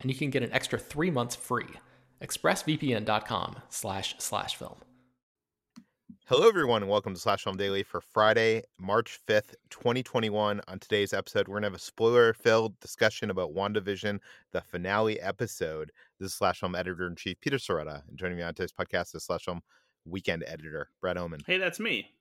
and you can get an extra three months free. ExpressVPN.com slash slash film. Hello, everyone, and welcome to Slash Film Daily for Friday, March 5th, 2021. On today's episode, we're going to have a spoiler filled discussion about WandaVision, the finale episode. This is Slash Film Editor in Chief Peter Sciretta, and joining me on today's podcast is Slash Film Weekend Editor Brad Oman. Hey, that's me.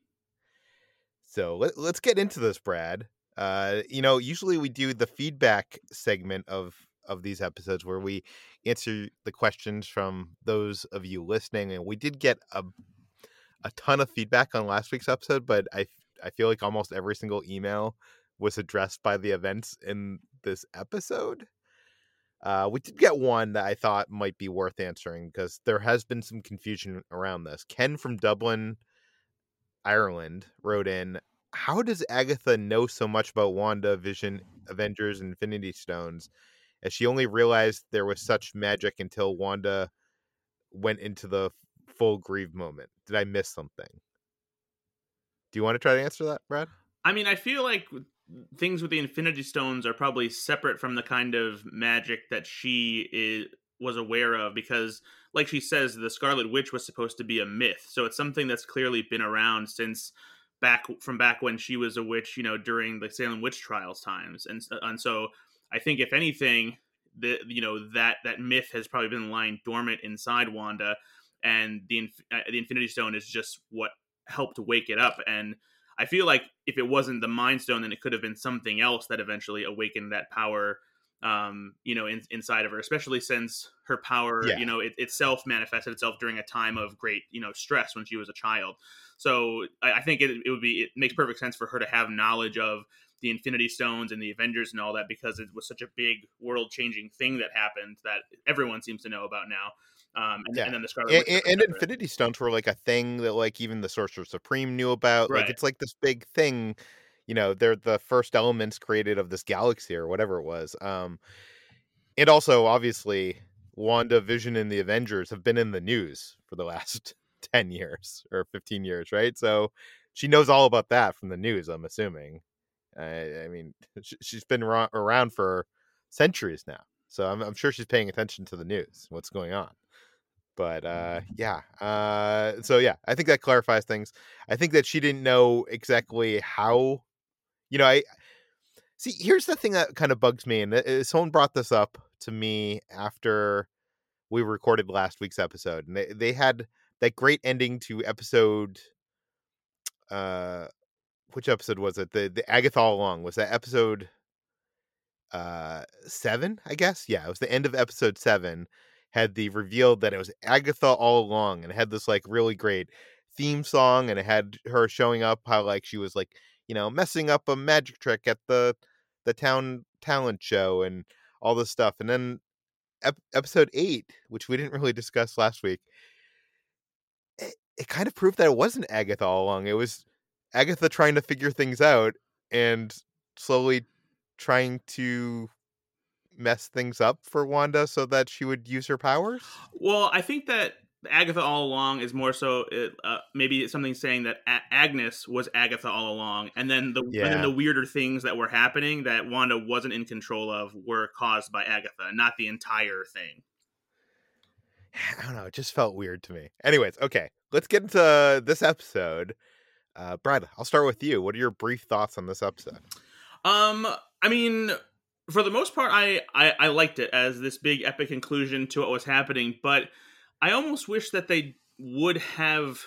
So let, us get into this, Brad. Uh, you know, usually we do the feedback segment of of these episodes where we answer the questions from those of you listening and we did get a a ton of feedback on last week's episode but i i feel like almost every single email was addressed by the events in this episode uh, we did get one that I thought might be worth answering because there has been some confusion around this. Ken from Dublin, Ireland, wrote in How does Agatha know so much about Wanda, Vision, Avengers, Infinity Stones? As she only realized there was such magic until Wanda went into the full grieve moment. Did I miss something? Do you want to try to answer that, Brad? I mean, I feel like things with the Infinity Stones are probably separate from the kind of magic that she is was aware of because like she says the Scarlet Witch was supposed to be a myth. So it's something that's clearly been around since back from back when she was a witch, you know, during the Salem witch trials times. And uh, and so I think if anything, the you know that that myth has probably been lying dormant inside Wanda, and the uh, the Infinity Stone is just what helped wake it up. And I feel like if it wasn't the Mind Stone, then it could have been something else that eventually awakened that power. Um, you know, in, inside of her, especially since her power, yeah. you know, it, itself manifested itself during a time of great, you know, stress when she was a child. So I, I think it, it would be it makes perfect sense for her to have knowledge of the Infinity Stones and the Avengers and all that because it was such a big world changing thing that happened that everyone seems to know about now. Um, and, yeah. and then the Scarlet and, and Infinity Stones were like a thing that like even the Sorcerer Supreme knew about. Right. Like it's like this big thing. You know, they're the first elements created of this galaxy or whatever it was. Um, and also obviously Wanda Vision and the Avengers have been in the news for the last 10 years or 15 years, right? So she knows all about that from the news, I'm assuming. I, I mean, she's been around for centuries now, so I'm, I'm, sure she's paying attention to the news, what's going on. But uh, mm-hmm. yeah, uh, so yeah, I think that clarifies things. I think that she didn't know exactly how, you know, I see. Here's the thing that kind of bugs me, and uh, someone brought this up to me after we recorded last week's episode, and they they had that great ending to episode uh which episode was it? The the Agatha all along was that episode uh seven, I guess. Yeah, it was the end of episode seven. Had the reveal that it was Agatha all along, and had this like really great theme song, and it had her showing up how like she was like you know messing up a magic trick at the the town talent show and all this stuff, and then ep- episode eight, which we didn't really discuss last week. It, it kind of proved that it wasn't Agatha all along. It was Agatha trying to figure things out and slowly trying to mess things up for Wanda so that she would use her powers? Well, I think that Agatha all along is more so uh, maybe something saying that A- Agnes was Agatha all along, and then the yeah. and then the weirder things that were happening that Wanda wasn't in control of were caused by Agatha, not the entire thing. I don't know. It just felt weird to me. Anyways, okay, let's get into this episode. Uh, Brad, I'll start with you. What are your brief thoughts on this episode? Um, I mean, for the most part, I, I I liked it as this big epic conclusion to what was happening, but I almost wish that they would have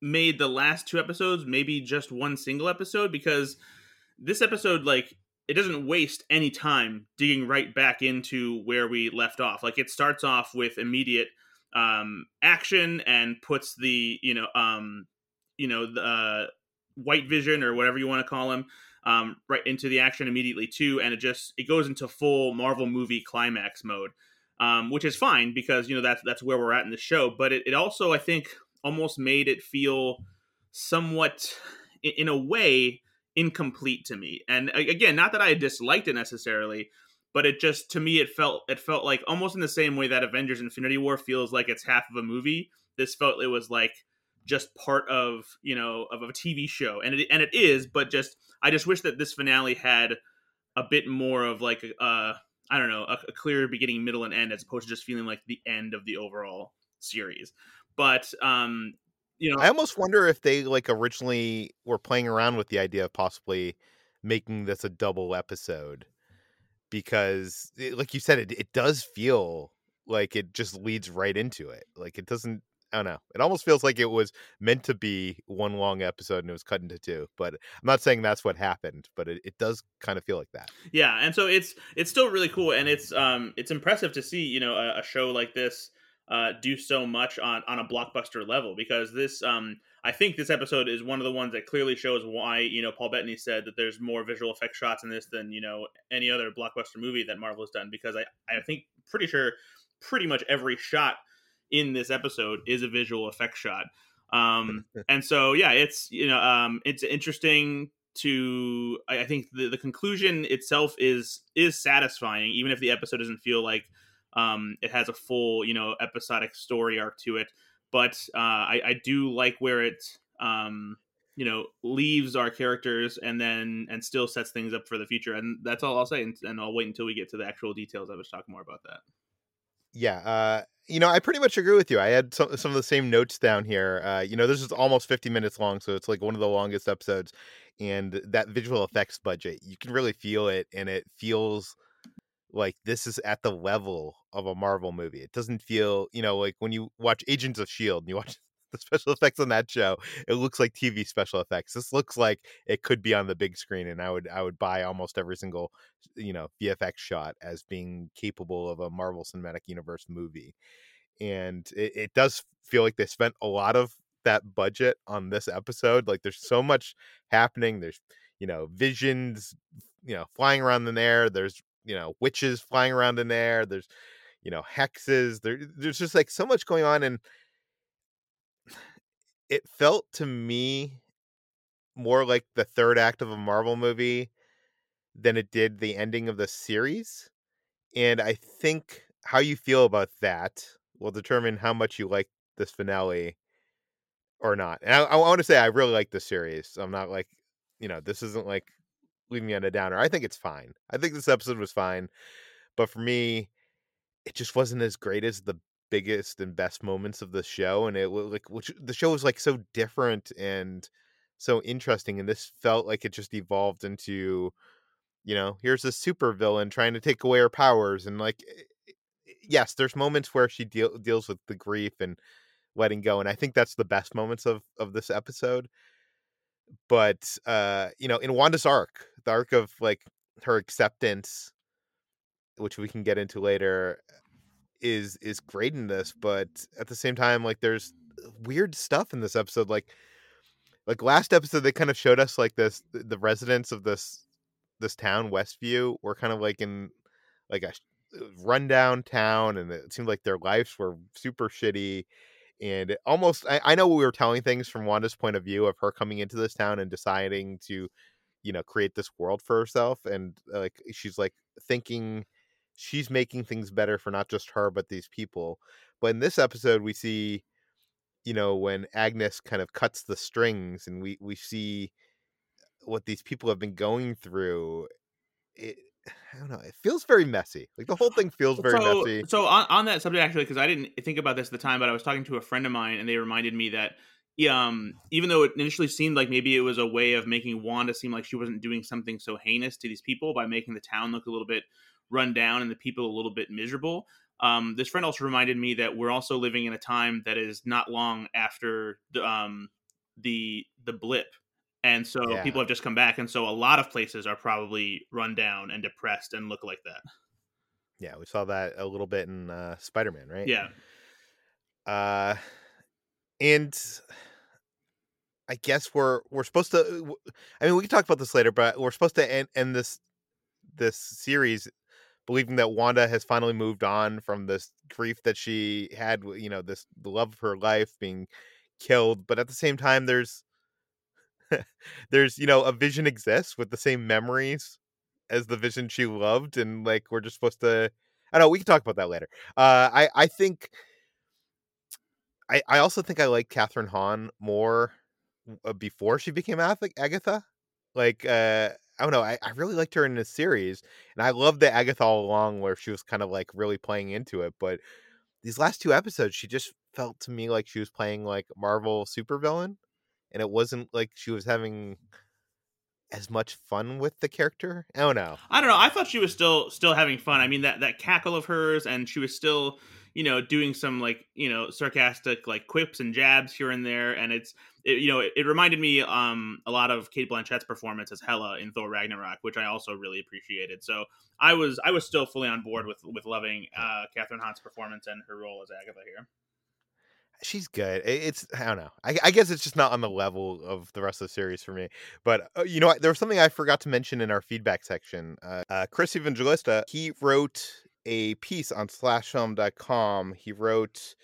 made the last two episodes maybe just one single episode because this episode like it doesn't waste any time digging right back into where we left off. Like it starts off with immediate um, action and puts the you know um, you know the uh, white vision or whatever you want to call him um, right into the action immediately too, and it just it goes into full Marvel movie climax mode, um, which is fine because you know that's that's where we're at in the show. But it, it also I think almost made it feel somewhat in a way incomplete to me. And again, not that I disliked it necessarily, but it just to me it felt it felt like almost in the same way that Avengers Infinity War feels like it's half of a movie. This felt it was like just part of, you know, of a TV show. And it and it is, but just I just wish that this finale had a bit more of like uh I don't know, a, a clear beginning, middle and end as opposed to just feeling like the end of the overall series. But um you know i almost wonder if they like originally were playing around with the idea of possibly making this a double episode because it, like you said it, it does feel like it just leads right into it like it doesn't I don't know. It almost feels like it was meant to be one long episode and it was cut into two. But I'm not saying that's what happened, but it, it does kind of feel like that. Yeah, and so it's it's still really cool and it's um it's impressive to see, you know, a, a show like this uh, do so much on on a blockbuster level because this um I think this episode is one of the ones that clearly shows why you know Paul Bettany said that there's more visual effect shots in this than you know any other blockbuster movie that Marvel has done because I I think pretty sure pretty much every shot in this episode is a visual effect shot um and so yeah it's you know um it's interesting to I, think the, the conclusion itself is is satisfying even if the episode doesn't feel like um, it has a full, you know, episodic story arc to it, but uh, I, I do like where it, um, you know, leaves our characters and then and still sets things up for the future. And that's all I'll say. And, and I'll wait until we get to the actual details. I was talking more about that. Yeah, uh, you know, I pretty much agree with you. I had some some of the same notes down here. Uh, you know, this is almost 50 minutes long, so it's like one of the longest episodes. And that visual effects budget, you can really feel it, and it feels like this is at the level of a Marvel movie. It doesn't feel, you know, like when you watch Agents of Shield and you watch the special effects on that show, it looks like TV special effects. This looks like it could be on the big screen and I would I would buy almost every single, you know, VFX shot as being capable of a Marvel Cinematic Universe movie. And it, it does feel like they spent a lot of that budget on this episode. Like there's so much happening. There's, you know, visions, you know, flying around in there. There's you know witches flying around in there there's you know hexes there there's just like so much going on and it felt to me more like the third act of a marvel movie than it did the ending of the series and i think how you feel about that will determine how much you like this finale or not and i, I want to say i really like the series i'm not like you know this isn't like leave me on a downer. I think it's fine. I think this episode was fine, but for me, it just wasn't as great as the biggest and best moments of the show. And it like, which the show was like so different and so interesting, and this felt like it just evolved into, you know, here's a super villain trying to take away her powers, and like, eh, eh, yes, there's moments where she deal, deals with the grief and letting go, and I think that's the best moments of of this episode but uh you know in wanda's arc the arc of like her acceptance which we can get into later is is great in this but at the same time like there's weird stuff in this episode like like last episode they kind of showed us like this the residents of this this town westview were kind of like in like a uh, rundown town and it seemed like their lives were super shitty and almost I, I know we were telling things from wanda's point of view of her coming into this town and deciding to you know create this world for herself and uh, like she's like thinking she's making things better for not just her but these people but in this episode we see you know when agnes kind of cuts the strings and we we see what these people have been going through it I don't know. It feels very messy. Like the whole thing feels very so, messy. So on, on that subject, actually, because I didn't think about this at the time, but I was talking to a friend of mine, and they reminded me that um, even though it initially seemed like maybe it was a way of making Wanda seem like she wasn't doing something so heinous to these people by making the town look a little bit run down and the people a little bit miserable. Um, this friend also reminded me that we're also living in a time that is not long after the um, the the blip and so yeah. people have just come back and so a lot of places are probably run down and depressed and look like that yeah we saw that a little bit in uh, spider-man right yeah uh and i guess we're we're supposed to i mean we can talk about this later but we're supposed to end, end this this series believing that wanda has finally moved on from this grief that she had you know this the love of her life being killed but at the same time there's there's you know a vision exists with the same memories as the vision she loved and like we're just supposed to i don't know we can talk about that later. Uh i i think i i also think i like Kathryn hahn more uh, before she became agatha like uh Oh, I don't know. I, I really liked her in this series, and I loved the Agatha all along, where she was kind of like really playing into it. But these last two episodes, she just felt to me like she was playing like Marvel supervillain, and it wasn't like she was having as much fun with the character. Oh, I don't know. I don't know. I thought she was still still having fun. I mean that that cackle of hers, and she was still you know doing some like you know sarcastic like quips and jabs here and there, and it's it, you know it, it, reminded me um a lot of Cate Blanchett's performance as Hela in Thor Ragnarok, which I also really appreciated. So I was I was still fully on board with with loving uh Kathryn Hahn's performance and her role as Agatha here she's good. It's I don't know. I, I, guess it's just not on the level of the rest of the series for me. But uh, you know? There was something I forgot to mention in our feedback section. Uh, uh, Chris Evangelista he wrote a piece on slashfilm.com. He wrote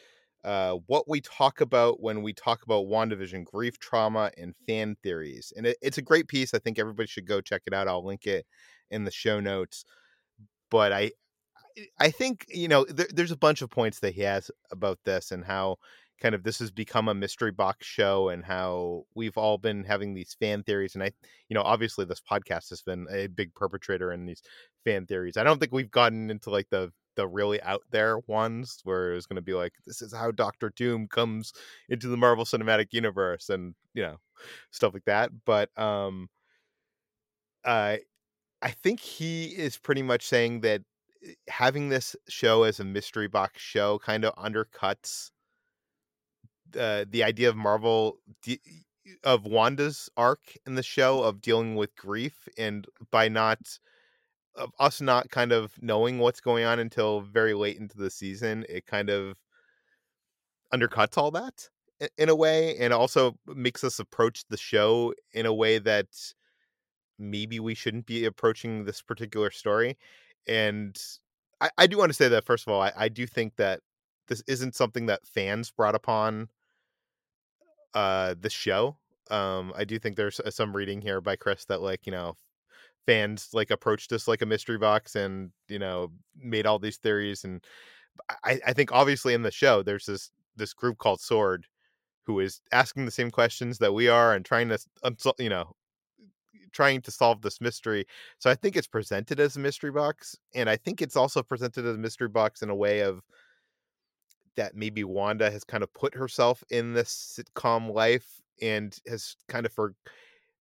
uh, what we talk about when we talk about WandaVision, grief, trauma, and fan theories. And it, it's a great piece. I think everybody should go check it out. I'll link it in the show notes. But I, I think you know there, there's a bunch of points that he has about this and how kind of this has become a mystery box show and how we've all been having these fan theories and i you know obviously this podcast has been a big perpetrator in these fan theories. I don't think we've gotten into like the the really out there ones where it was going to be like this is how doctor doom comes into the marvel cinematic universe and you know stuff like that but um uh i think he is pretty much saying that eh, having this show as a mystery box show kind of undercuts uh, the idea of Marvel of Wanda's arc in the show of dealing with grief and by not of us not kind of knowing what's going on until very late into the season, it kind of undercuts all that in a way and also makes us approach the show in a way that maybe we shouldn't be approaching this particular story. And I, I do want to say that first of all, I, I do think that this isn't something that fans brought upon uh the show. Um I do think there's some reading here by Chris that like, you know, fans like approached this like a mystery box and, you know, made all these theories and I I think obviously in the show there's this this group called Sword who is asking the same questions that we are and trying to you know trying to solve this mystery. So I think it's presented as a mystery box and I think it's also presented as a mystery box in a way of that maybe Wanda has kind of put herself in this sitcom life and has kind of for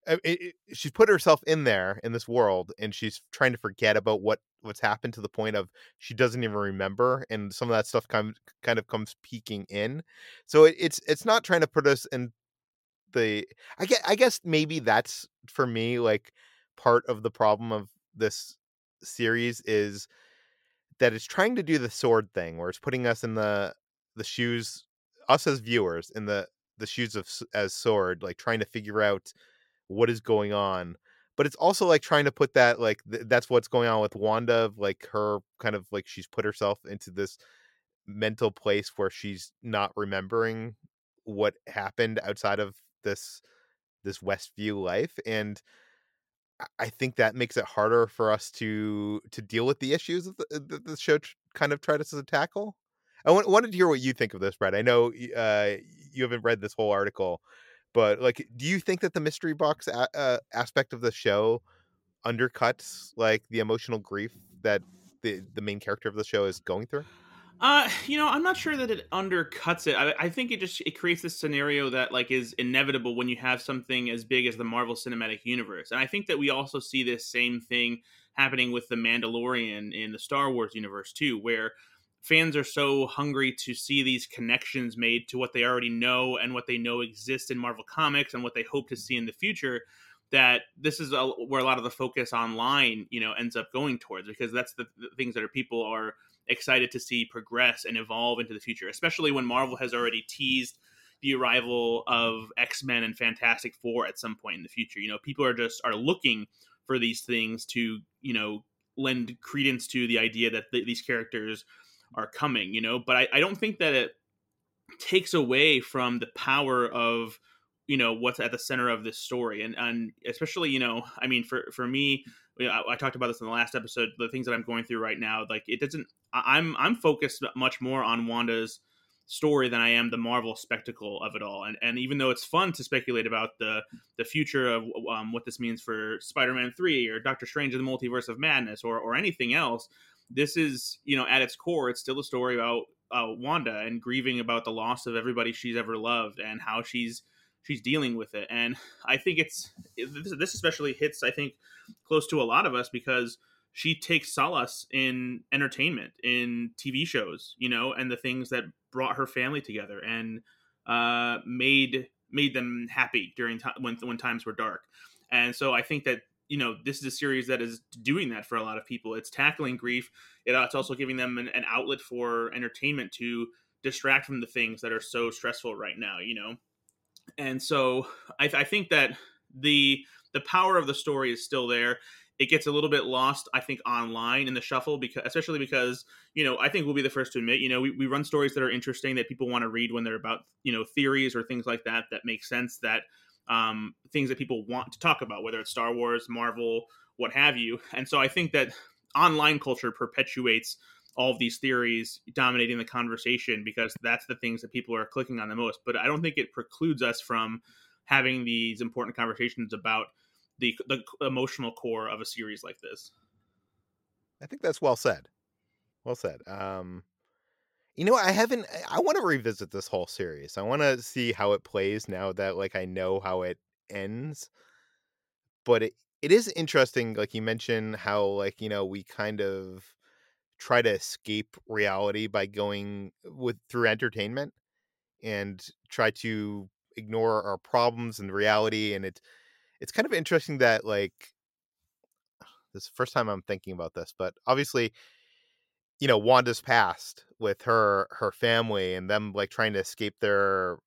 uh, it, she's put herself in there in this world and she's trying to forget about what what's happened to the point of she doesn't even remember and some of that stuff kind of, kind of comes peeking in. So it, it's it's not trying to put us in the i guess i guess maybe that's for me like part of the problem of this series is that it's trying to do the sword thing where it's putting us in the the shoes us as viewers in the the shoes of as sword like trying to figure out what is going on but it's also like trying to put that like th- that's what's going on with wanda like her kind of like she's put herself into this mental place where she's not remembering what happened outside of this this westview life and i think that makes it harder for us to to deal with the issues that the, the show kind of tries to tackle I w- wanted to hear what you think of this, Brad. I know uh, you haven't read this whole article, but like, do you think that the mystery box a- uh, aspect of the show undercuts like the emotional grief that the the main character of the show is going through? Uh, you know, I'm not sure that it undercuts it. I, I, think it just it creates this scenario that like is inevitable when you have something as big as the Marvel Cinematic Universe, and I think that we also see this same thing happening with the Mandalorian in the Star Wars universe too, where fans are so hungry to see these connections made to what they already know and what they know exists in Marvel Comics and what they hope to see in the future that this is a, where a lot of the focus online, you know, ends up going towards because that's the, the things that are people are excited to see progress and evolve into the future, especially when Marvel has already teased the arrival of X-Men and Fantastic Four at some point in the future. You know, people are just are looking for these things to, you know, lend credence to the idea that th- these characters are coming, you know, but I, I don't think that it takes away from the power of you know what's at the center of this story. And and especially you know i mean for for me I, I, talked about this in the last episode the things that i'm going through right now like it doesn't i'm i'm focused much more on wanda's story than i am the marvel spectacle of it all. And and even though it's fun to speculate about the the future of um, what this means for spider-man 3 or doctor strange in the multiverse of madness or or anything else this is you know at its core it's still a story about uh, wanda and grieving about the loss of everybody she's ever loved and how she's she's dealing with it. And I think it's this especially hits I think close to a lot of us because she takes solace in entertainment, in TV shows, you know, and the things that brought her family together and uh, made made them happy during time when when times were dark. And so I think that you know this is a series that is doing that for a lot of people. It's tackling grief. Uh, it's also giving them an, an outlet for entertainment to distract from the things that are so stressful right now. You know, and so I, I think that the the power of the story is still there it gets a little bit lost i think online in the shuffle because especially because you know i think we'll be the first to admit you know we, we run stories that are interesting that people want to read when they're about you know theories or things like that that make sense that um, things that people want to talk about whether it's star wars marvel what have you and so i think that online culture perpetuates all of these theories dominating the conversation because that's the things that people are clicking on the most. But I don't think it precludes us from having these important conversations about the the emotional core of a series like this. I think that's well said. Well said. Um you know, I haven't I want to revisit this whole series. I want to see how it plays now that like I know how it ends. But it it is interesting like you mentioned how like, you know, we kind of try to escape reality by going with through entertainment and try to ignore our problems and reality and it's it's kind of interesting that like this is the first time I'm thinking about this but obviously you know Wanda's past with her her family and them like trying to escape their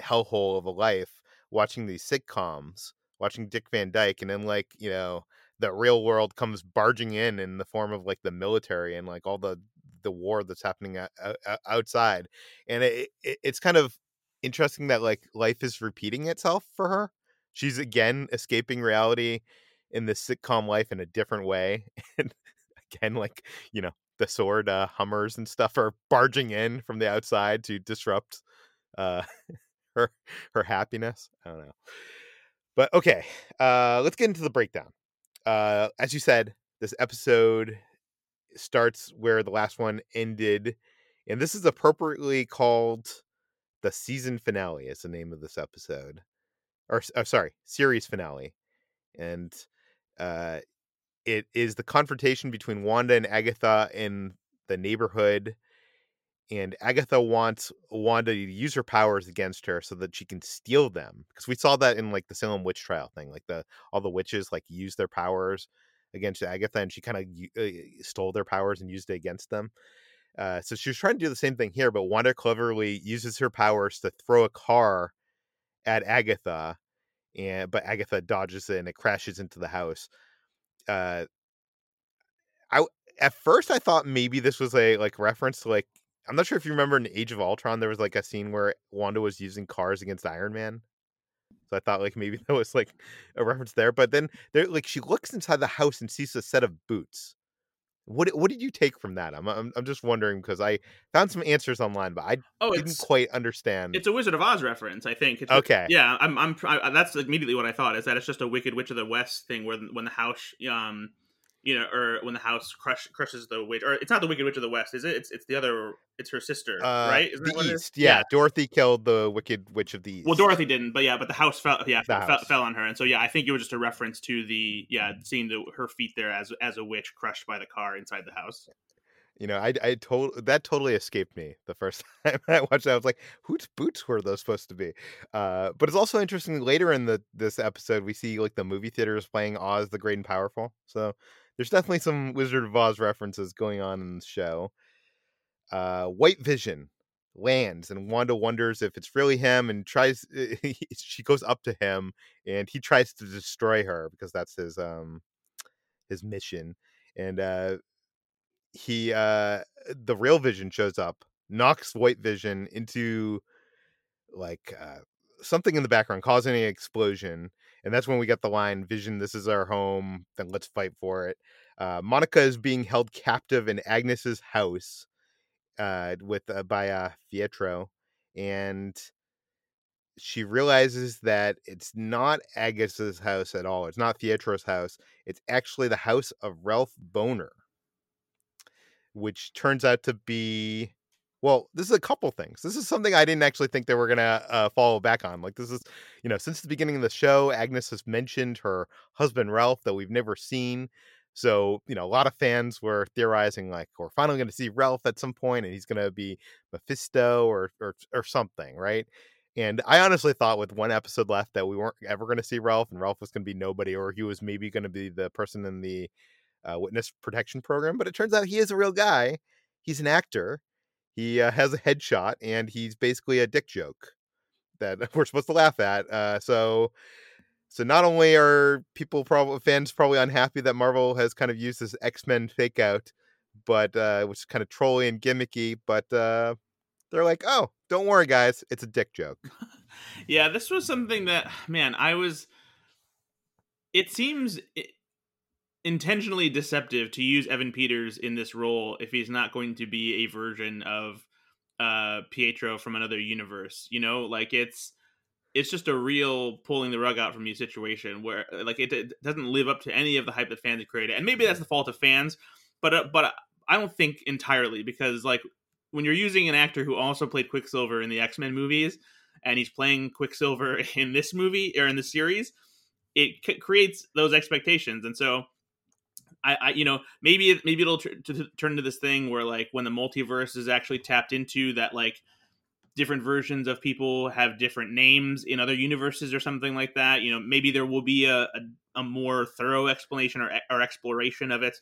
hellhole of a life watching these sitcoms watching Dick Van Dyke and then like you know the real world comes barging in in the form of like the military and like all the the war that's happening outside. And it, it, it's kind of interesting that like life is repeating itself for her. She's again escaping reality in this sitcom life in a different way. And again like you know the sword uh, hummers and stuff are barging in from the outside to disrupt uh her her happiness i don't know but okay uh let's get into the breakdown uh, as you said, this episode starts where the last one ended, and this is appropriately called the season finale. Is the name of this episode, or oh, sorry, series finale, and uh, it is the confrontation between Wanda and Agatha in the neighborhood and Agatha wants Wanda to use her powers against her so that she can steal them. Because we saw that in like the Salem witch trial thing, like the all the witches like use their powers against Agatha, and she kind of uh, stole their powers and used it against them. Uh, so she was trying to do the same thing here, but Wanda cleverly uses her powers to throw a car at Agatha, and but Agatha dodges it and it crashes into the house. Uh, I at first I thought maybe this was a like reference to like I'm not sure if you remember in Age of Ultron, there was like a scene where Wanda was using cars against Iron Man. So I thought like maybe that was like a reference there. But then there like she looks inside the house and sees a set of boots. What what did you take from that? I'm I'm, I'm just wondering because I found some answers online, but I oh, didn't quite understand. It's a Wizard of Oz reference, I think. It's, okay, yeah, I'm I'm I, that's immediately what I thought is that it's just a Wicked Witch of the West thing where when the house um you know, or when the house crush, crushes the witch, or it's not the Wicked Witch of the West, is it? It's it's the other, it's her sister, uh, right? Isn't the East, yeah. yeah. Dorothy killed the Wicked Witch of the East. Well, Dorothy didn't, but yeah, but the house fell, yeah, fell, house. fell, on her, and so yeah, I think it was just a reference to the yeah, seeing the her feet there as as a witch crushed by the car inside the house. You know, I I told that totally escaped me the first time I watched it. I was like, whose boots were those supposed to be? Uh, but it's also interesting later in the this episode we see like the movie theaters playing Oz the Great and Powerful. So there's definitely some Wizard of Oz references going on in the show. Uh, White Vision lands, and Wanda wonders if it's really him, and tries. she goes up to him, and he tries to destroy her because that's his um his mission. And uh, he uh the real Vision shows up, knocks White Vision into like uh, something in the background, causing an explosion and that's when we get the line vision this is our home then let's fight for it. Uh, monica is being held captive in agnes's house uh, with uh, by uh, pietro and she realizes that it's not agnes's house at all it's not pietro's house it's actually the house of ralph bohner which turns out to be well, this is a couple things. This is something I didn't actually think they were gonna uh, follow back on. Like this is, you know, since the beginning of the show, Agnes has mentioned her husband Ralph that we've never seen. So, you know, a lot of fans were theorizing like we're finally going to see Ralph at some point, and he's going to be Mephisto or, or or something, right? And I honestly thought with one episode left that we weren't ever going to see Ralph, and Ralph was going to be nobody, or he was maybe going to be the person in the uh, witness protection program. But it turns out he is a real guy. He's an actor he uh, has a headshot and he's basically a dick joke that we're supposed to laugh at. Uh, so, so not only are people probably fans probably unhappy that Marvel has kind of used this X Men fake out, but uh, which is kind of trolly and gimmicky, but uh, they're like, oh, don't worry, guys, it's a dick joke. yeah, this was something that man, I was. It seems intentionally deceptive to use Evan Peters in this role if he's not going to be a version of uh Pietro from another universe. You know, like it's it's just a real pulling the rug out from you situation where like it, it doesn't live up to any of the hype that fans have created. And maybe that's the fault of fans, but uh, but I don't think entirely because like when you're using an actor who also played Quicksilver in the X-Men movies and he's playing Quicksilver in this movie or in the series, it c- creates those expectations. And so I, I you know maybe maybe it'll to, to turn into this thing where like when the multiverse is actually tapped into that like different versions of people have different names in other universes or something like that you know maybe there will be a, a, a more thorough explanation or, or exploration of it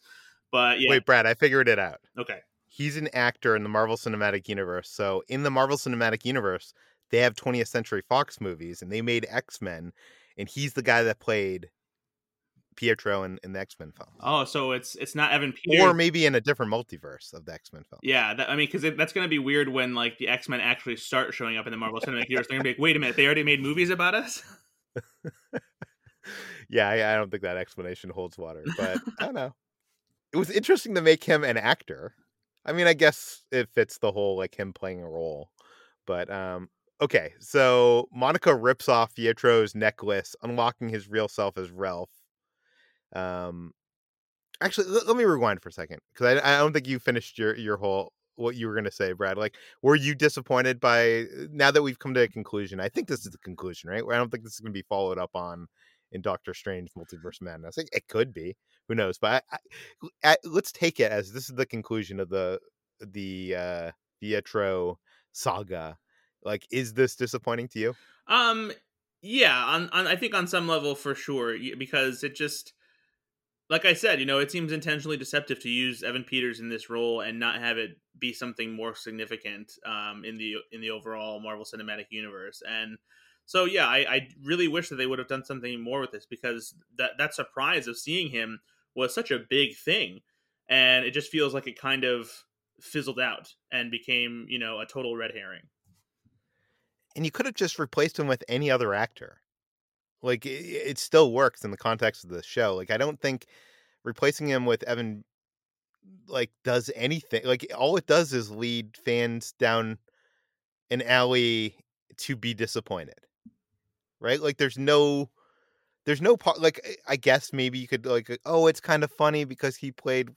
but yeah. Wait brad i figured it out. Okay. He's an actor in the marvel cinematic universe so in the marvel cinematic universe they have 20th century fox movies and they made x-men and he's the guy that played Pietro in, in the X Men film. Oh, so it's it's not Evan Peters, or maybe in a different multiverse of the X Men film. Yeah, that, I mean, because that's going to be weird when like the X Men actually start showing up in the Marvel Cinematic Universe. They're going to be like, wait a minute, they already made movies about us. yeah, I, I don't think that explanation holds water, but I don't know. It was interesting to make him an actor. I mean, I guess it fits the whole like him playing a role, but um, okay. So Monica rips off Pietro's necklace, unlocking his real self as Ralph um, actually, let, let me rewind for a second because I, I don't think you finished your your whole what you were going to say, Brad. Like, were you disappointed by now that we've come to a conclusion? I think this is the conclusion, right? I don't think this is going to be followed up on in Doctor Strange Multiverse Madness. It, could be, who knows? But I, I, let's take it as this is the conclusion of the the uh Pietro saga. Like, is this disappointing to you? Um, yeah, on, on I think on some level for sure because it just like I said, you know, it seems intentionally deceptive to use Evan Peters in this role and not have it be something more significant um, in the in the overall Marvel Cinematic Universe. And so, yeah, I, I really wish that they would have done something more with this because that that surprise of seeing him was such a big thing, and it just feels like it kind of fizzled out and became, you know, a total red herring. And you could have just replaced him with any other actor. Like it, it still works in the context of the show. Like I don't think replacing him with Evan like does anything. Like all it does is lead fans down an alley to be disappointed. Right? Like there's no there's no part like I guess maybe you could like oh it's kind of funny because he played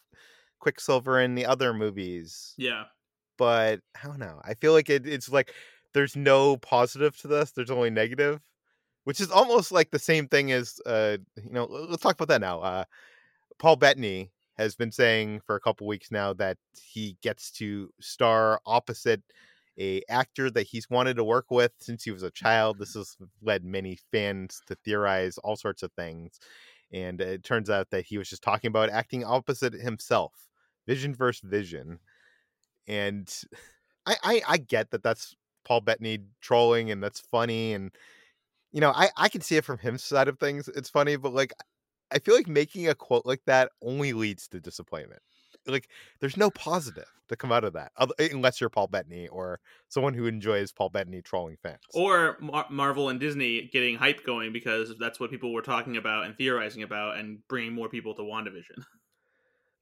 Quicksilver in the other movies. Yeah. But I don't know. I feel like it, it's like there's no positive to this. There's only negative, which is almost like the same thing as uh you know. Let's talk about that now. Uh, Paul Bettany has been saying for a couple weeks now that he gets to star opposite a actor that he's wanted to work with since he was a child. This has led many fans to theorize all sorts of things. And it turns out that he was just talking about acting opposite himself, vision versus vision. And I, I, I get that that's Paul Bettany trolling and that's funny. And, you know, I, I can see it from his side of things. It's funny, but like, I feel like making a quote like that only leads to disappointment. Like, there's no positive to come out of that, eh, unless you're Paul Bettany or someone who enjoys Paul Bettany trolling fans, or Mar- Marvel and Disney getting hype going because that's what people were talking about and theorizing about, and bringing more people to WandaVision.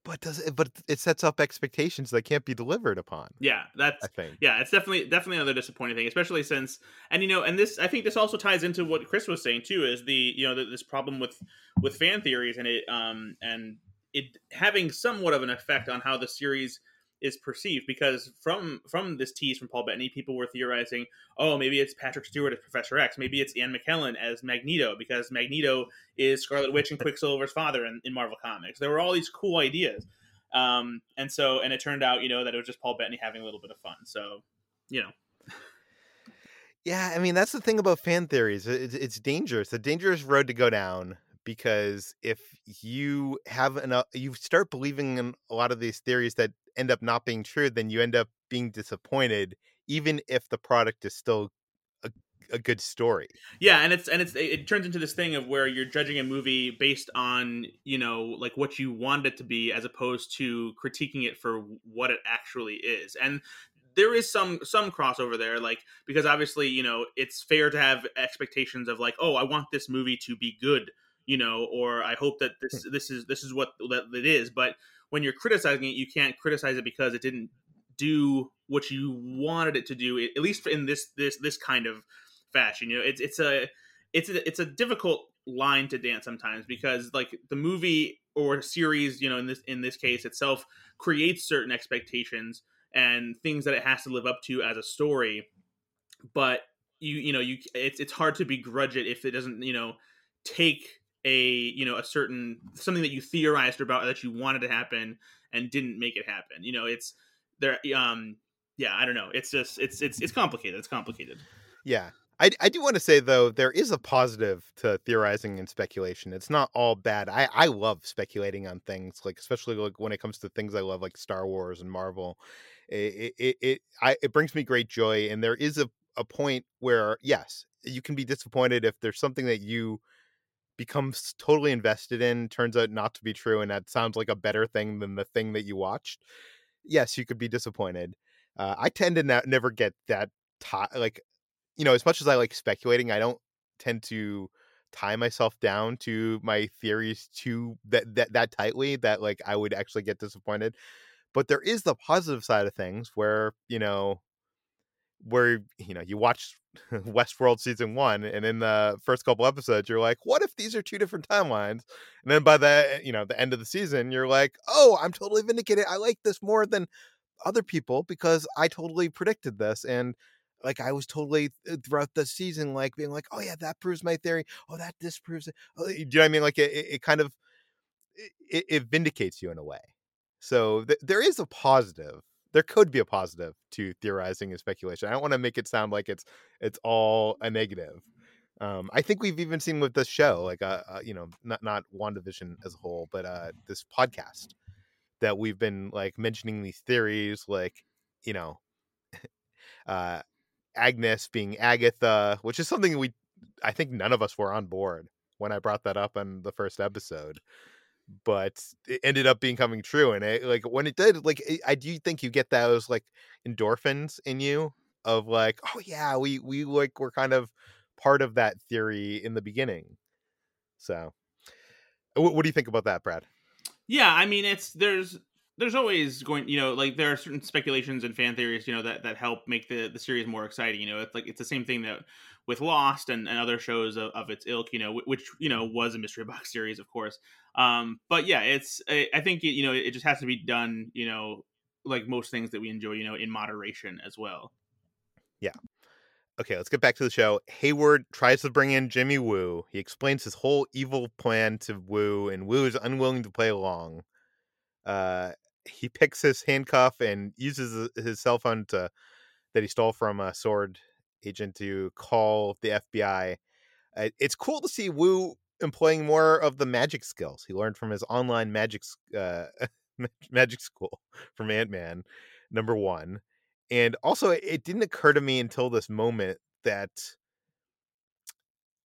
but does it but it sets up expectations that can't be delivered upon yeah that's I think. yeah it's definitely definitely another disappointing thing especially since and you know and this i think this also ties into what chris was saying too is the you know the, this problem with with fan theories and it um and it having somewhat of an effect on how the series is perceived because from from this tease from Paul Bettany, people were theorizing, oh, maybe it's Patrick Stewart as Professor X, maybe it's Ian McKellen as Magneto because Magneto is Scarlet Witch and Quicksilver's father in, in Marvel Comics. There were all these cool ideas, um, and so and it turned out, you know, that it was just Paul Bettany having a little bit of fun. So, you know. Yeah, I mean that's the thing about fan theories. It's, it's dangerous. A dangerous road to go down because if you have enough, you start believing in a lot of these theories that end up not being true, then you end up being disappointed, even if the product is still a, a good story. Yeah, and it's and it's it turns into this thing of where you're judging a movie based on you know like what you want it to be, as opposed to critiquing it for what it actually is. And there is some some crossover there like because obviously you know it's fair to have expectations of like oh i want this movie to be good you know or i hope that this this is this is what that it is but when you're criticizing it, you can't criticize it because it didn't do what you wanted it to do. At least in this this this kind of fashion, you know, it's it's a it's a, it's a difficult line to dance sometimes because like the movie or series, you know, in this in this case itself creates certain expectations and things that it has to live up to as a story, but you you know you it's it's hard to begrudge it if it doesn't you know take a you know a certain something that you theorized about that you wanted to happen and didn't make it happen you know it's there um yeah i don't know it's just it's it's it's complicated it's complicated yeah I, I do want to say though there is a positive to theorizing and speculation. It's not all bad. I, I love speculating on things like especially like when it comes to things I love like Star Wars and Marvel. It it it, I, it brings me great joy and there is a, a point where yes you can be disappointed if there's something that you becomes totally invested in turns out not to be true and that sounds like a better thing than the thing that you watched yes you could be disappointed. Uh, i tend to not, never get that t- like you know as much as i like speculating i don't tend to tie myself down to my theories too that that, that tightly that like i would actually get disappointed. But there is the positive side of things where you know where you know you watch Westworld season one, and in the first couple episodes, you're like, "What if these are two different timelines?" And then by the you know the end of the season, you're like, "Oh, I'm totally vindicated. I like this more than other people because I totally predicted this." And like I was totally uh, throughout the season, like being like, "Oh yeah, that proves my theory. Oh, that disproves it." Oh, do you know what I mean? Like it, it kind of it, it vindicates you in a way. So th- there is a positive there could be a positive to theorizing and speculation. I don't want to make it sound like it's it's all a negative. Um, I think we've even seen with this show, like uh, uh, you know, not not Wandavision as a whole, but uh, this podcast that we've been like mentioning these theories, like you know, uh, Agnes being Agatha, which is something we I think none of us were on board when I brought that up in the first episode but it ended up being coming true and it like when it did like i do think you get those like endorphins in you of like oh yeah we we like we're kind of part of that theory in the beginning. So what, what do you think about that brad? Yeah i mean it's there's there's always going you know like there are certain speculations and fan theories you know that that help make the the series more exciting you know? It's like it's the same thing that with lost and, and other shows of, of its ilk you know which you know was a mystery box series of course. Um but yeah it's i, I think it, you know it just has to be done you know like most things that we enjoy you know in moderation as well. Yeah. Okay let's get back to the show. Hayward tries to bring in jimmy woo. He explains his whole evil plan to woo and woo is unwilling to play along. Uh he picks his handcuff and uses his cell phone to that he stole from a SWORD agent to call the FBI. Uh, it's cool to see Woo employing more of the magic skills he learned from his online magic uh, magic school from Ant Man. Number one, and also it didn't occur to me until this moment that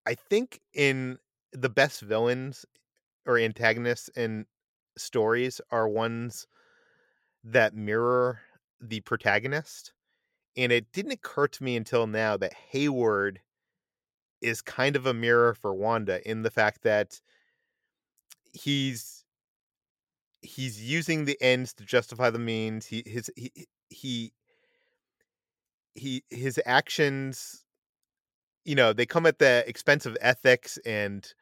I think in the best villains or antagonists in stories are ones that mirror the protagonist. And it didn't occur to me until now that Hayward is kind of a mirror for Wanda in the fact that he's he's using the ends to justify the means. He his he he he his actions you know, they come at the expense of ethics and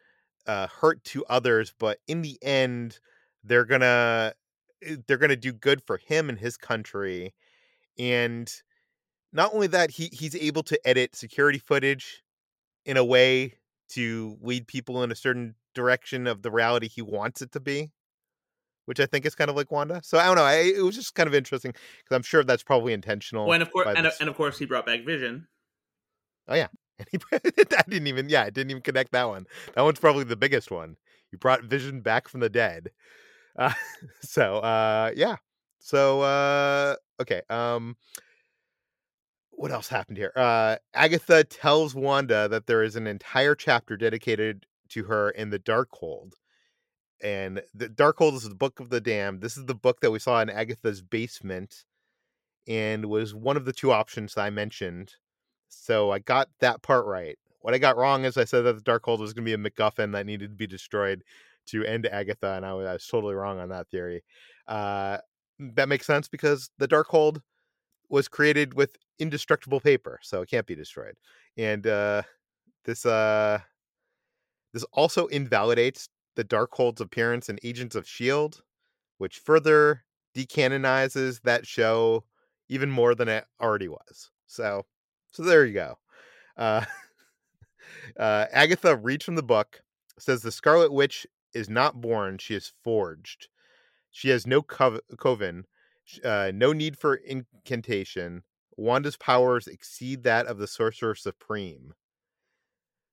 uh, hurt to others, but in the end, they're gonna Eh, they're going to do good for him and his country and not only that he he's able to edit security footage in a way to lead people in a certain direction of the reality he wants it to be which I think is kind of like Wanda. So I don't know. I, it was just kind of interesting because I'm sure that's probably intentional. Well, and of course, and, uh, and, of course, he brought back Vision. Oh yeah, and he I didn't even yeah, I didn't even connect that one. That one's probably the biggest one. You brought Vision back from the dead. Uh, so uh, yeah. So uh, okay. Um, what else happened here? Uh, Agatha tells Wanda that there is an entire chapter dedicated to her in the Darkhold. And the Darkhold is the Book of the Damned. This is the book that we saw in Agatha's basement and was one of the two options that I mentioned. So I got that part right. What I got wrong is I said that the Darkhold was going to be a MacGuffin that needed to be destroyed to end Agatha, and I was, I was totally wrong on that theory. Uh, that makes sense because the Darkhold was created with indestructible paper, so it can't be destroyed. And uh, this uh, this also invalidates the Darkhold's appearance in Agents of Shield, which further decanonizes that show even more than it already was. So, so there you go. Uh, uh, Agatha reads from the book, says the Scarlet Witch is not born, she is forged. She has no coven, uh, no need for incantation. Wanda's powers exceed that of the Sorcerer Supreme.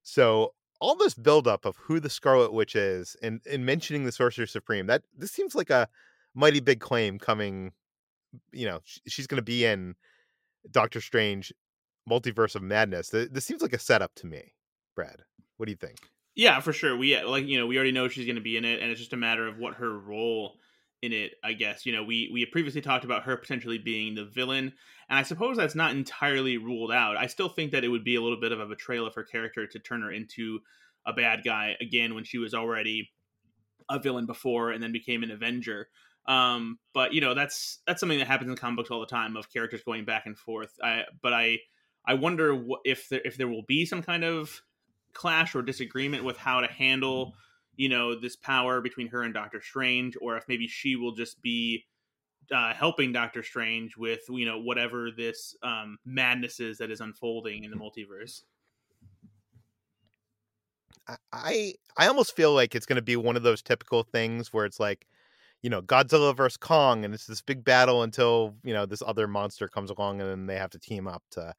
So all this buildup of who the Scarlet Witch is and, in mentioning the Sorcerer Supreme, that this seems like a mighty big claim coming. You know, she's going to be in Doctor Strange Multiverse of Madness. This seems like a setup to me, Brad. What do you think? Yeah, for sure. We like you know we already know she's going to be in it, and it's just a matter of what her role in it. I guess you know we we previously talked about her potentially being the villain, and I suppose that's not entirely ruled out. I still think that it would be a little bit of a betrayal of her character to turn her into a bad guy again when she was already a villain before and then became an Avenger. Um, but you know that's that's something that happens in comic books all the time of characters going back and forth. I but I I wonder if there if there will be some kind of clash or disagreement with how to handle you know this power between her and doctor strange or if maybe she will just be uh, helping doctor strange with you know whatever this um, madness is that is unfolding in the multiverse. I i almost feel like it's going to be one of those typical things where it's like you know godzilla versus kong and it's this big battle until you know this other monster comes along and then they have to team up to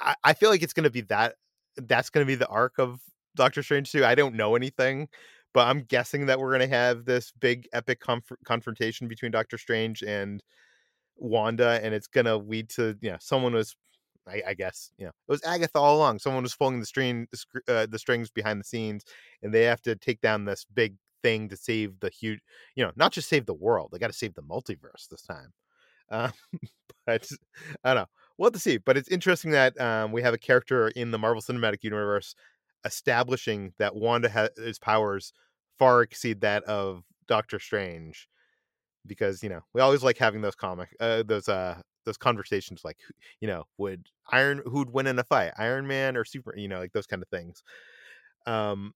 I, I feel like it's going to be that that's going to be the arc of Doctor Strange 2. I don't know anything, but I'm guessing that we're going to have this big epic conf- confrontation between Doctor Strange and Wanda, and it's going to lead to, you know, someone was, I, I, guess, you know, it was Agatha all along. Someone was pulling the string, uh, the strings behind the scenes, and they have to take down this big thing to save the huge, you know, not just save the world. They got to save the multiverse this time. Uh, but I don't know we'll have to see. But it's interesting that um, we have a character in the Marvel Cinematic Universe establishing that Wanda has his powers far exceed that of Doctor Strange. because you know we always like having those comic uh, those uh those conversations like you know would iron who'd win in a fight iron man or super you know like those kind of things um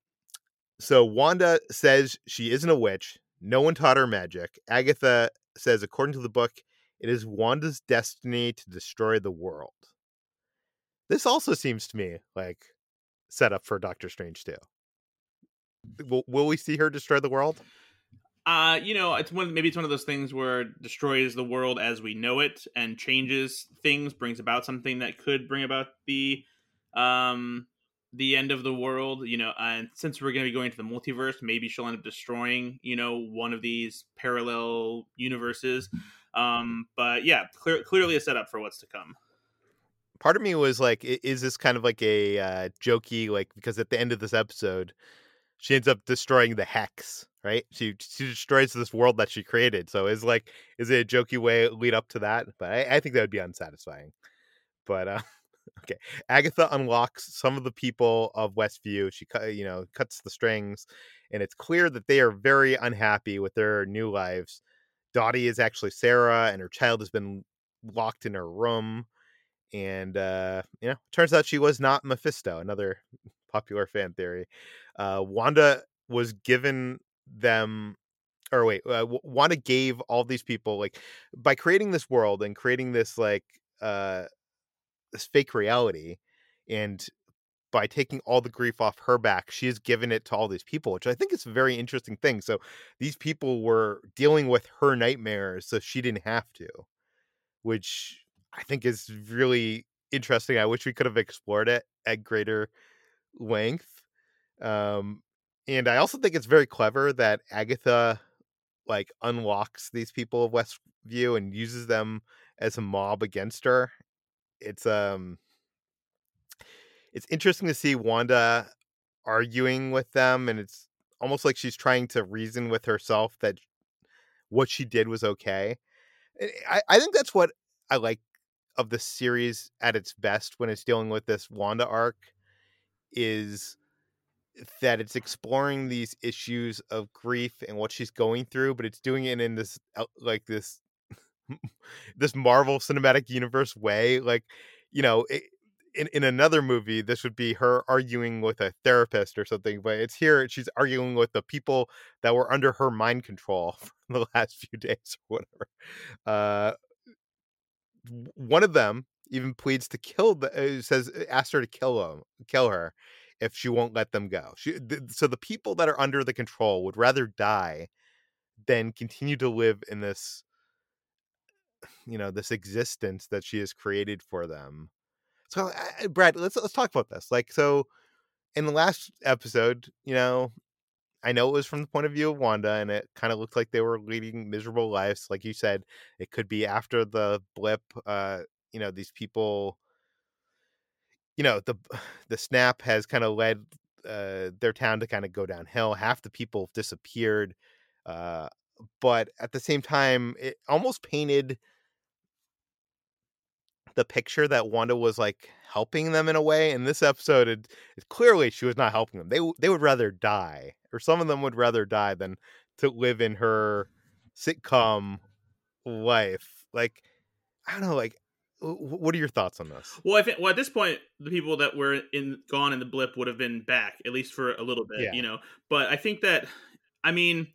so wanda says she isn't a witch no one taught her magic agatha says according to the book it is wanda's destiny to destroy the world. This also seems to me like set up for doctor strange too. Will, will we see her destroy the world? Uh, you know, it's one maybe it's one of those things where destroys the world as we know it and changes things, brings about something that could bring about the um the end of the world, you know, and since we're going to be going to the multiverse, maybe she'll end up destroying, you know, one of these parallel universes. Um, but yeah, clear, clearly a setup for what's to come. Part of me was like, is this kind of like a uh, jokey, like, because at the end of this episode, she ends up destroying the hex, right? She she destroys this world that she created. So is like is it a jokey way lead up to that? But I, I think that would be unsatisfying. But uh okay. Agatha unlocks some of the people of Westview. She cut you know, cuts the strings, and it's clear that they are very unhappy with their new lives. Dottie is actually Sarah, and her child has been locked in her room. And uh, you know, turns out she was not Mephisto, another popular fan theory. Uh, Wanda was given them or wait, uh, Wanda gave all these people like by creating this world and creating this like uh this fake reality and by taking all the grief off her back, she has given it to all these people, which I think is a very interesting thing. So these people were dealing with her nightmares, so she didn't have to, which I think is really interesting. I wish we could have explored it at greater length. Um, and I also think it's very clever that Agatha like unlocks these people of Westview and uses them as a mob against her. It's um it's interesting to see Wanda arguing with them and it's almost like she's trying to reason with herself that what she did was okay. I, I think that's what I like of the series at its best when it's dealing with this Wanda arc is that it's exploring these issues of grief and what she's going through, but it's doing it in this uh, like this this Marvel Cinematic Universe way. Like, you know, it, in in another movie, this would be her arguing with a therapist or something, but it's here she's arguing with the people that were under her mind control for the last few days or whatever. Uh, one of them even pleads to kill the uh, says uh, asked her to kill him, kill her if she won't let them go. She, th- so the people that are under the control would rather die than continue to live in this you know this existence that she has created for them. So Brad, let's let's talk about this. Like so in the last episode, you know, I know it was from the point of view of Wanda, and it kind of looked like they were leading miserable lives. Like you said, it could be after the blip. Uh, you know, these people you know the the snap has kind of led uh, their town to kind of go downhill. Half the people disappeared, uh, but at the same time, it almost painted the picture that Wanda was like helping them in a way. In this episode, it, it, clearly she was not helping them. They they would rather die, or some of them would rather die than to live in her sitcom life. Like I don't know, like what are your thoughts on this? Well, I think well at this point the people that were in gone in the blip would have been back at least for a little bit, yeah. you know. But I think that I mean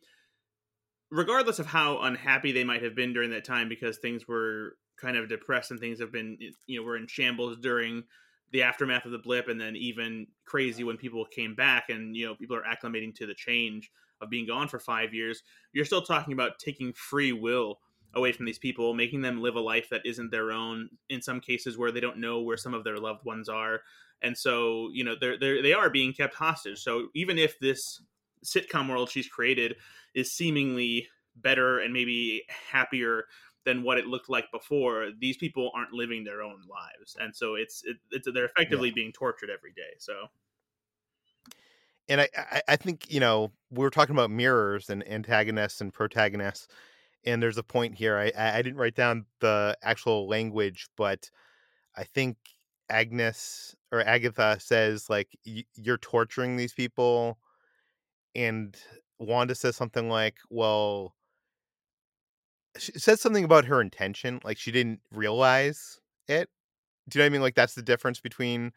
regardless of how unhappy they might have been during that time because things were kind of depressed and things have been you know were in shambles during the aftermath of the blip and then even crazy when people came back and you know people are acclimating to the change of being gone for 5 years you're still talking about taking free will away from these people, making them live a life that isn't their own. In some cases, where they don't know where some of their loved ones are, and so you know they're, they're they are being kept hostage. So even if this sitcom world she's created is seemingly better and maybe happier than what it looked like before, these people aren't living their own lives, and so it's it, it's they're effectively yeah. being tortured every day. So and I, I think you know we were talking about mirrors and antagonists and protagonists and there's a point here. I I didn't write down the actual language, but I think Agnes or Agatha says like you're torturing these people, and Wanda says something like, "Well, she says something about her intention, like she didn't realize it. Do you know what I mean? Like that's the difference between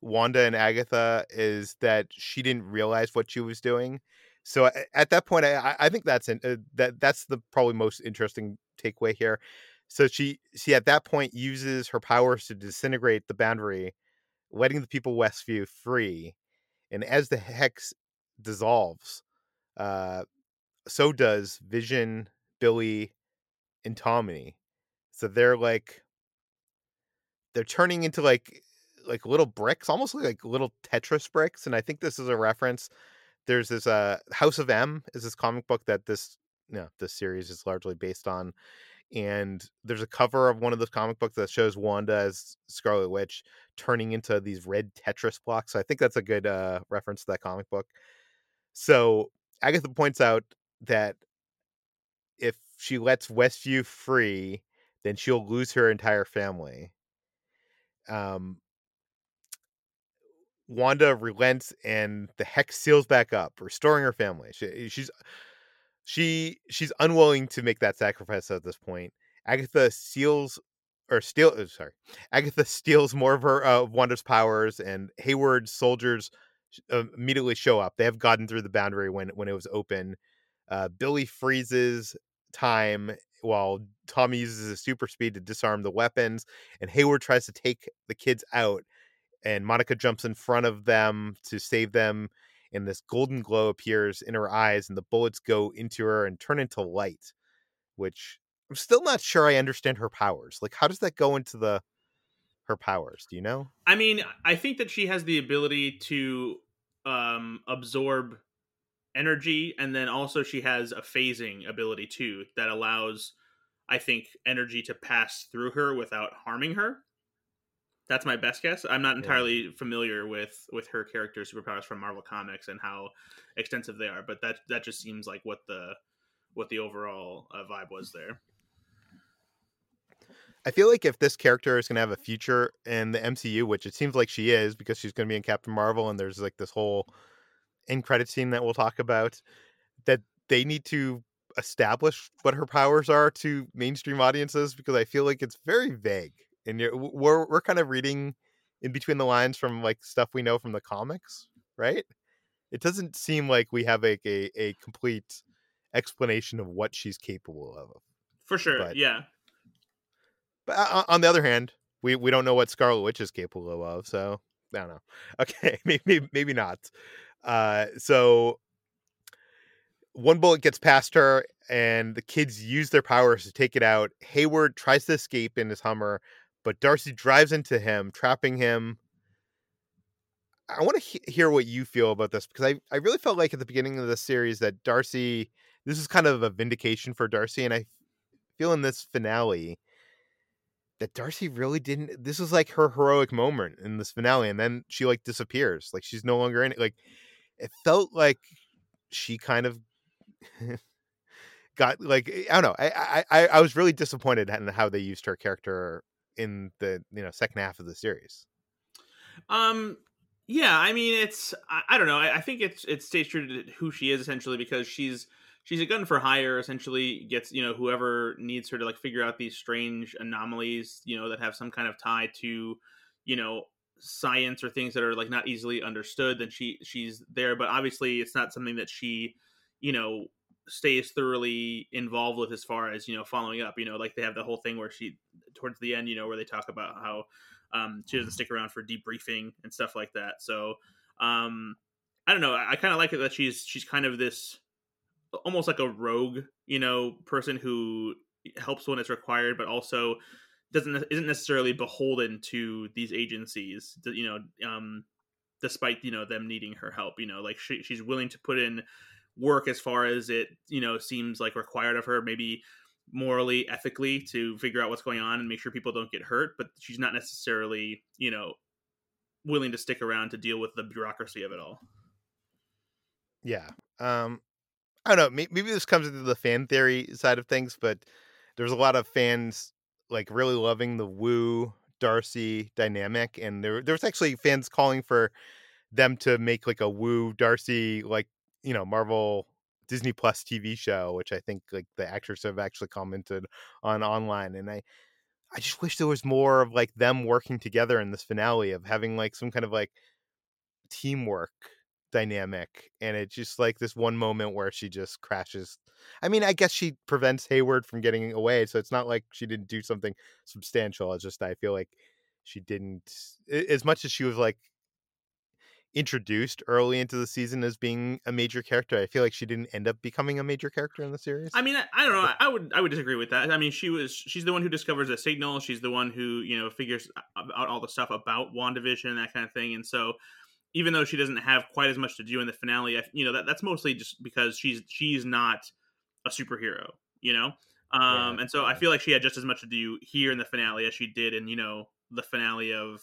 Wanda and Agatha is that she didn't realize what she was doing. So at that point, I, I think that's an, uh, that that's the probably most interesting takeaway here. So she she at that point uses her powers to disintegrate the boundary, letting the people Westview free, and as the hex dissolves, uh, so does Vision, Billy, and Tommy. So they're like they're turning into like like little bricks, almost like little Tetris bricks. And I think this is a reference. There's this uh House of M is this comic book that this you know, this series is largely based on. And there's a cover of one of those comic books that shows Wanda as Scarlet Witch turning into these red Tetris blocks. So I think that's a good uh, reference to that comic book. So Agatha points out that if she lets Westview free, then she'll lose her entire family. Um, Wanda relents and the hex seals back up, restoring her family. She, she's she she's unwilling to make that sacrifice at this point. Agatha seals or steal uh, sorry. Agatha steals more of her uh, Wanda's powers and Hayward's soldiers uh, immediately show up. They have gotten through the boundary when when it was open. Uh, Billy freezes time while Tommy uses his super speed to disarm the weapons, and Hayward tries to take the kids out and Monica jumps in front of them to save them. And this golden glow appears in her eyes, and the bullets go into her and turn into light, which I'm still not sure I understand her powers. Like, how does that go into the her powers? Do you know? I mean, I think that she has the ability to um, absorb energy, and then also she has a phasing ability too that allows, I think, energy to pass through her without harming her. That's my best guess. I'm not entirely yeah. familiar with with her character superpowers from Marvel Comics and how extensive they are, but that that just seems like what the what the overall uh, vibe was there. I feel like if this character is going to have a future in the MCU, which it seems like she is because she's going to be in Captain Marvel and there's like this whole end credit scene that we'll talk about, that they need to establish what her powers are to mainstream audiences because I feel like it's very vague and you're, we're we're kind of reading in between the lines from like stuff we know from the comics, right? It doesn't seem like we have a a, a complete explanation of what she's capable of. For sure, but, yeah. But uh, on the other hand, we we don't know what Scarlet Witch is capable of, so I don't know. Okay, maybe maybe not. Uh, so one bullet gets past her, and the kids use their powers to take it out. Hayward tries to escape in his Hummer, but Darcy drives into him, trapping him. I want to he- hear what you feel about this because I, I really felt like at the beginning of the series that Darcy, this is kind of a vindication for Darcy, and I feel in this finale that Darcy really didn't. This was like her heroic moment in this finale, and then she like disappears, like she's no longer in it. Like it felt like she kind of got like I don't know. I I I was really disappointed in how they used her character in the you know second half of the series. Um. Yeah, I mean, it's I, I don't know. I, I, think it's it stays true to who she is essentially because she's she's a gun for hire. Essentially, gets you know whoever needs her to like figure out these strange anomalies, you know, that have some kind of tie to you know science or things that are like not easily understood. Then she she's there, but obviously it's not something that she you know stays thoroughly involved with as far as you know following up you know like they have the whole thing where she towards the end you know where they talk about how um, she doesn't stick around for debriefing and stuff like that so um, i don't know i, I kind of like it that she's she's kind of this almost like a rogue you know person who helps when it's required but also doesn't isn't necessarily beholden to these agencies you know um despite you know them needing her help you know like she, she's willing to put in work as far as it you know seems like required of her maybe morally ethically to figure out what's going on and make sure people don't get hurt but she's not necessarily you know willing to stick around to deal with the bureaucracy of it all. Yeah um i don't know maybe this comes into the fan theory side of things but there's a lot of fans like really loving the woo darcy dynamic and there there's actually fans calling for them to make like a woo darcy like you know Marvel Disney Plus TV show, which I think like the actors have actually commented on online. And I, I just wish there was more of like them working together in this finale of having like some kind of like teamwork dynamic. And it's just like this one moment where she just crashes. I mean, I guess she prevents Hayward from getting away, so it's not like she didn't do something substantial. It's just I feel like she didn't as much as she was like introduced early into the season as being a major character. I feel like she didn't end up becoming a major character in the series. I mean, I, I, don't know. I would I would disagree with that. I mean, she was she's the one who discovers the signal. She's the one who you know figures out all the stuff about Wandavision and that kind of thing. And so, even though she doesn't have quite as much to do in the finale, I, you know that that's mostly just because she's she's not a superhero. You know. Um, yeah, and so yeah. I feel like she had just as much to do here in the finale as she did in, you know, the finale of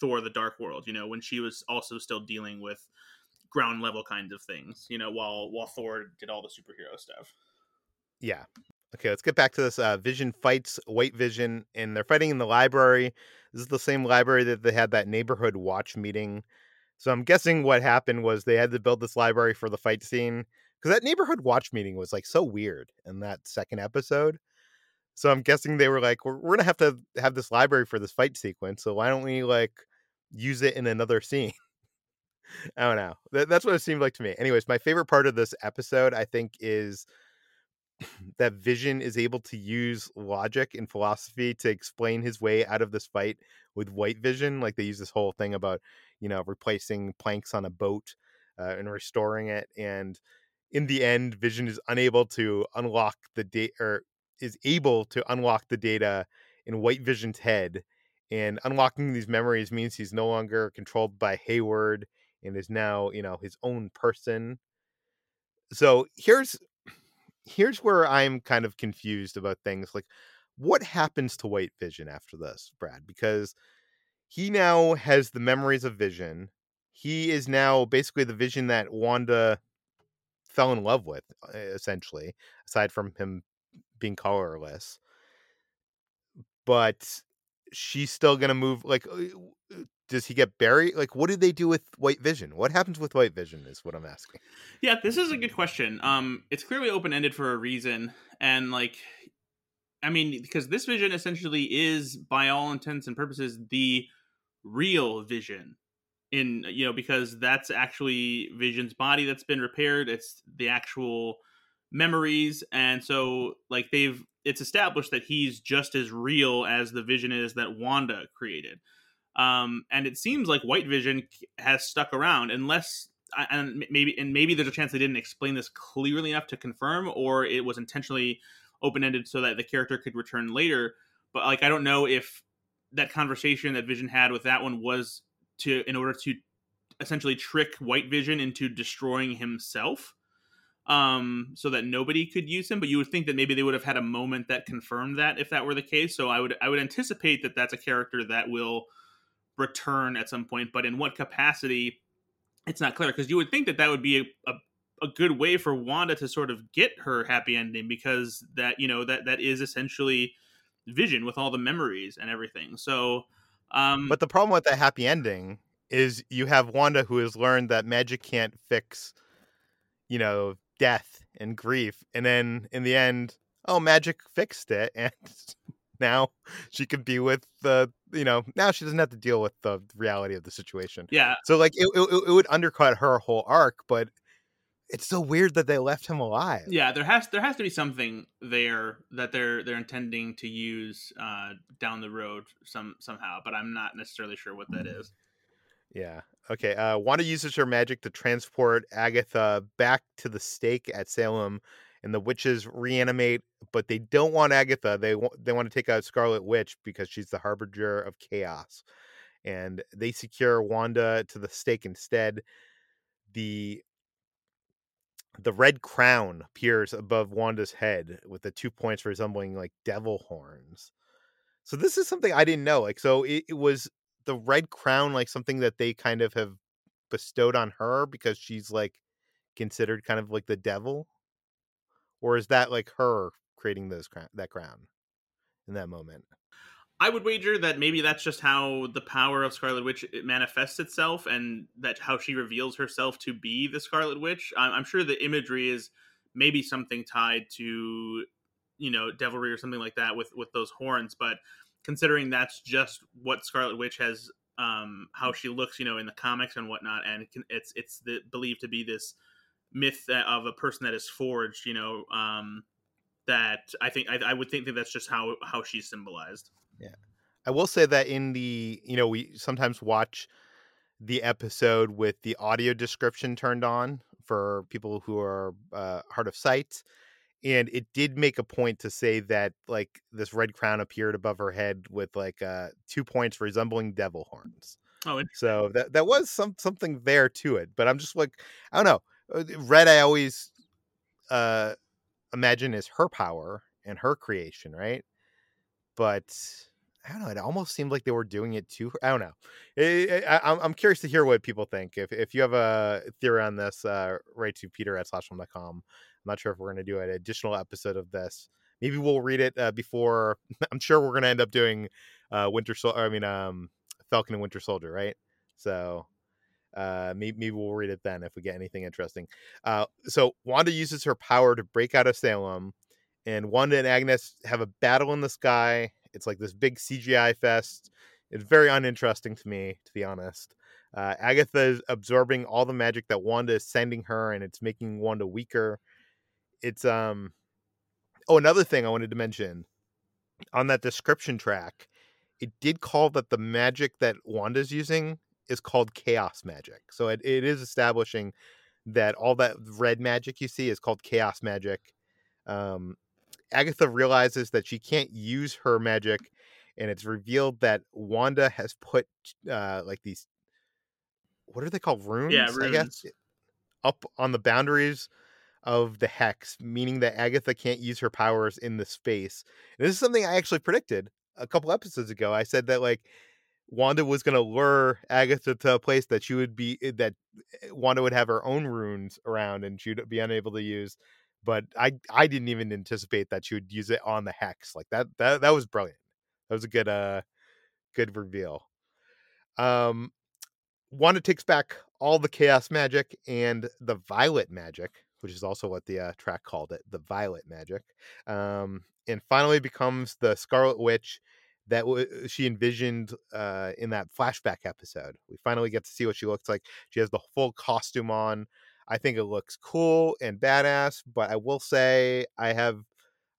Thor: The Dark World. You know, when she was also still dealing with ground level kinds of things. You know, while while Thor did all the superhero stuff. Yeah. Okay, let's get back to this. Uh, Vision fights White Vision, and they're fighting in the library. This is the same library that they had that neighborhood watch meeting. So I'm guessing what happened was they had to build this library for the fight scene because that neighborhood watch meeting was like so weird in that second episode. So I'm guessing they were like, we're, we're gonna have to have this library for this fight sequence. So why don't we like use it in another scene? I don't know. That, that's what it seemed like to me. Anyways, my favorite part of this episode, I think, is that Vision is able to use logic and philosophy to explain his way out of this fight with White Vision. Like they use this whole thing about, you know, replacing planks on a boat uh, and restoring it. And in the end, Vision is unable to unlock the data or is able to unlock the data in White Vision's head. And unlocking these memories means he's no longer controlled by Hayward and is now, you know, his own person. So here's here's where I'm kind of confused about things. Like, what happens to White Vision after this, Brad? Because he now has the memories of Vision. He is now basically the Vision that Wanda fell in love with, essentially, aside from him being colorless. But she's still gonna move. Like, uh, uh, does he get buried? Like, what did they do with White Vision? What happens with White Vision is what I'm asking. Yeah, this is a good question. Um, it's clearly open ended for a reason, and like, I mean, because this Vision essentially is, by all intents and purposes, the real Vision. In you know, because that's actually Vision's body that's been repaired. It's the actual memories and so like they've it's established that he's just as real as the vision is that Wanda created. Um, and it seems like White Vision has stuck around, unless and maybe and maybe there's a chance they didn't explain this clearly enough to confirm, or it was intentionally open ended so that the character could return later. But like, I don't know if that conversation that Vision had with that one was to in order to essentially trick White Vision into destroying himself um, so that nobody could use him. But you would think that maybe they would have had a moment that confirmed that if that were the case. So I would I would anticipate that that's a character that will return at some point, but in what capacity, it's not clear. Because you would think that that would be a, a a good way for Wanda to sort of get her happy ending because that you know that that is essentially Vision with all the memories and everything. So, um, but the problem with that happy ending is you have Wanda who has learned that magic can't fix, you know, death and grief and then in the end oh magic fixed it and now she could be with the you know now she doesn't have to deal with the reality of the situation. Yeah. So like it, it, it would undercut her whole arc but it's so weird that they left him alive yeah there has there has to be something there that they're they're intending to use uh down the road some somehow but i'm not necessarily sure what that is yeah. Okay. Uh, Wanda uses her magic to transport Agatha back to the stake at Salem, and the witches reanimate, but they don't want Agatha. They want they want to take out Scarlet Witch because she's the harbinger of chaos, and they secure Wanda to the stake instead. The the red crown appears above Wanda's head with the two points resembling like devil horns. So this is something I didn't know. Like, so it, it was the red crown like something that they kind of have bestowed on her because she's like considered kind of like the devil or is that like her creating those crown that crown in that moment i would wager that maybe that's just how the power of scarlet witch manifests itself and that how she reveals herself to be the scarlet witch. I'm, I'm sure the imagery is maybe something tied to you know devilry or something like that with with those horns but considering that's just what scarlet witch has um how she looks you know in the comics and whatnot and it's it's the, believed to be this myth of a person that is forged you know um that i think I, I would think that that's just how how she's symbolized yeah. I will say that in the you know we sometimes watch the episode with the audio description turned on for people who are uh, hard of sight and it did make a point to say that like this red crown appeared above her head with like uh two points resembling devil horns. Oh so that that was some something there to it but i'm just like i don't know. Uh, red i always uh imagine is her power and her creation right but I don't know. It almost seemed like they were doing it too. I don't know. I, am curious to hear what people think. If if you have a theory on this, uh, write to Peter at slashfilm.com. I'm not sure if we're going to do an additional episode of this. Maybe we'll read it uh, before. I'm sure we're going to end up doing uh, Winter Soldier. I mean, um, Falcon and Winter Soldier, right? So uh, maybe, maybe we'll read it then if we get anything interesting. Uh, so Wanda uses her power to break out of Salem, and Wanda and Agnes have a battle in the sky. It's like this big CGI fest. It's very uninteresting to me, to be honest. Uh, Agatha is absorbing all the magic that Wanda is sending her, and it's making Wanda weaker it's um oh another thing i wanted to mention on that description track it did call that the magic that wanda's using is called chaos magic so it, it is establishing that all that red magic you see is called chaos magic um agatha realizes that she can't use her magic and it's revealed that wanda has put uh like these what are they called runes, yeah, runes. i guess up on the boundaries of the hex, meaning that Agatha can't use her powers in the space. And this is something I actually predicted a couple episodes ago. I said that like Wanda was going to lure Agatha to a place that she would be eh, that eh, Wanda would have her own runes around and she'd be unable to use. But I I didn't even anticipate that she would use it on the hex. Like that that that was brilliant. That was a good uh good reveal. Um Wanda takes back all the chaos magic and the violet magic which is also what the uh, track called it, the Violet Magic, um, and finally becomes the Scarlet Witch that w- uh, she envisioned uh, in that flashback episode. We finally get to see what she looks like. She has the full costume on. I think it looks cool and badass, but I will say I have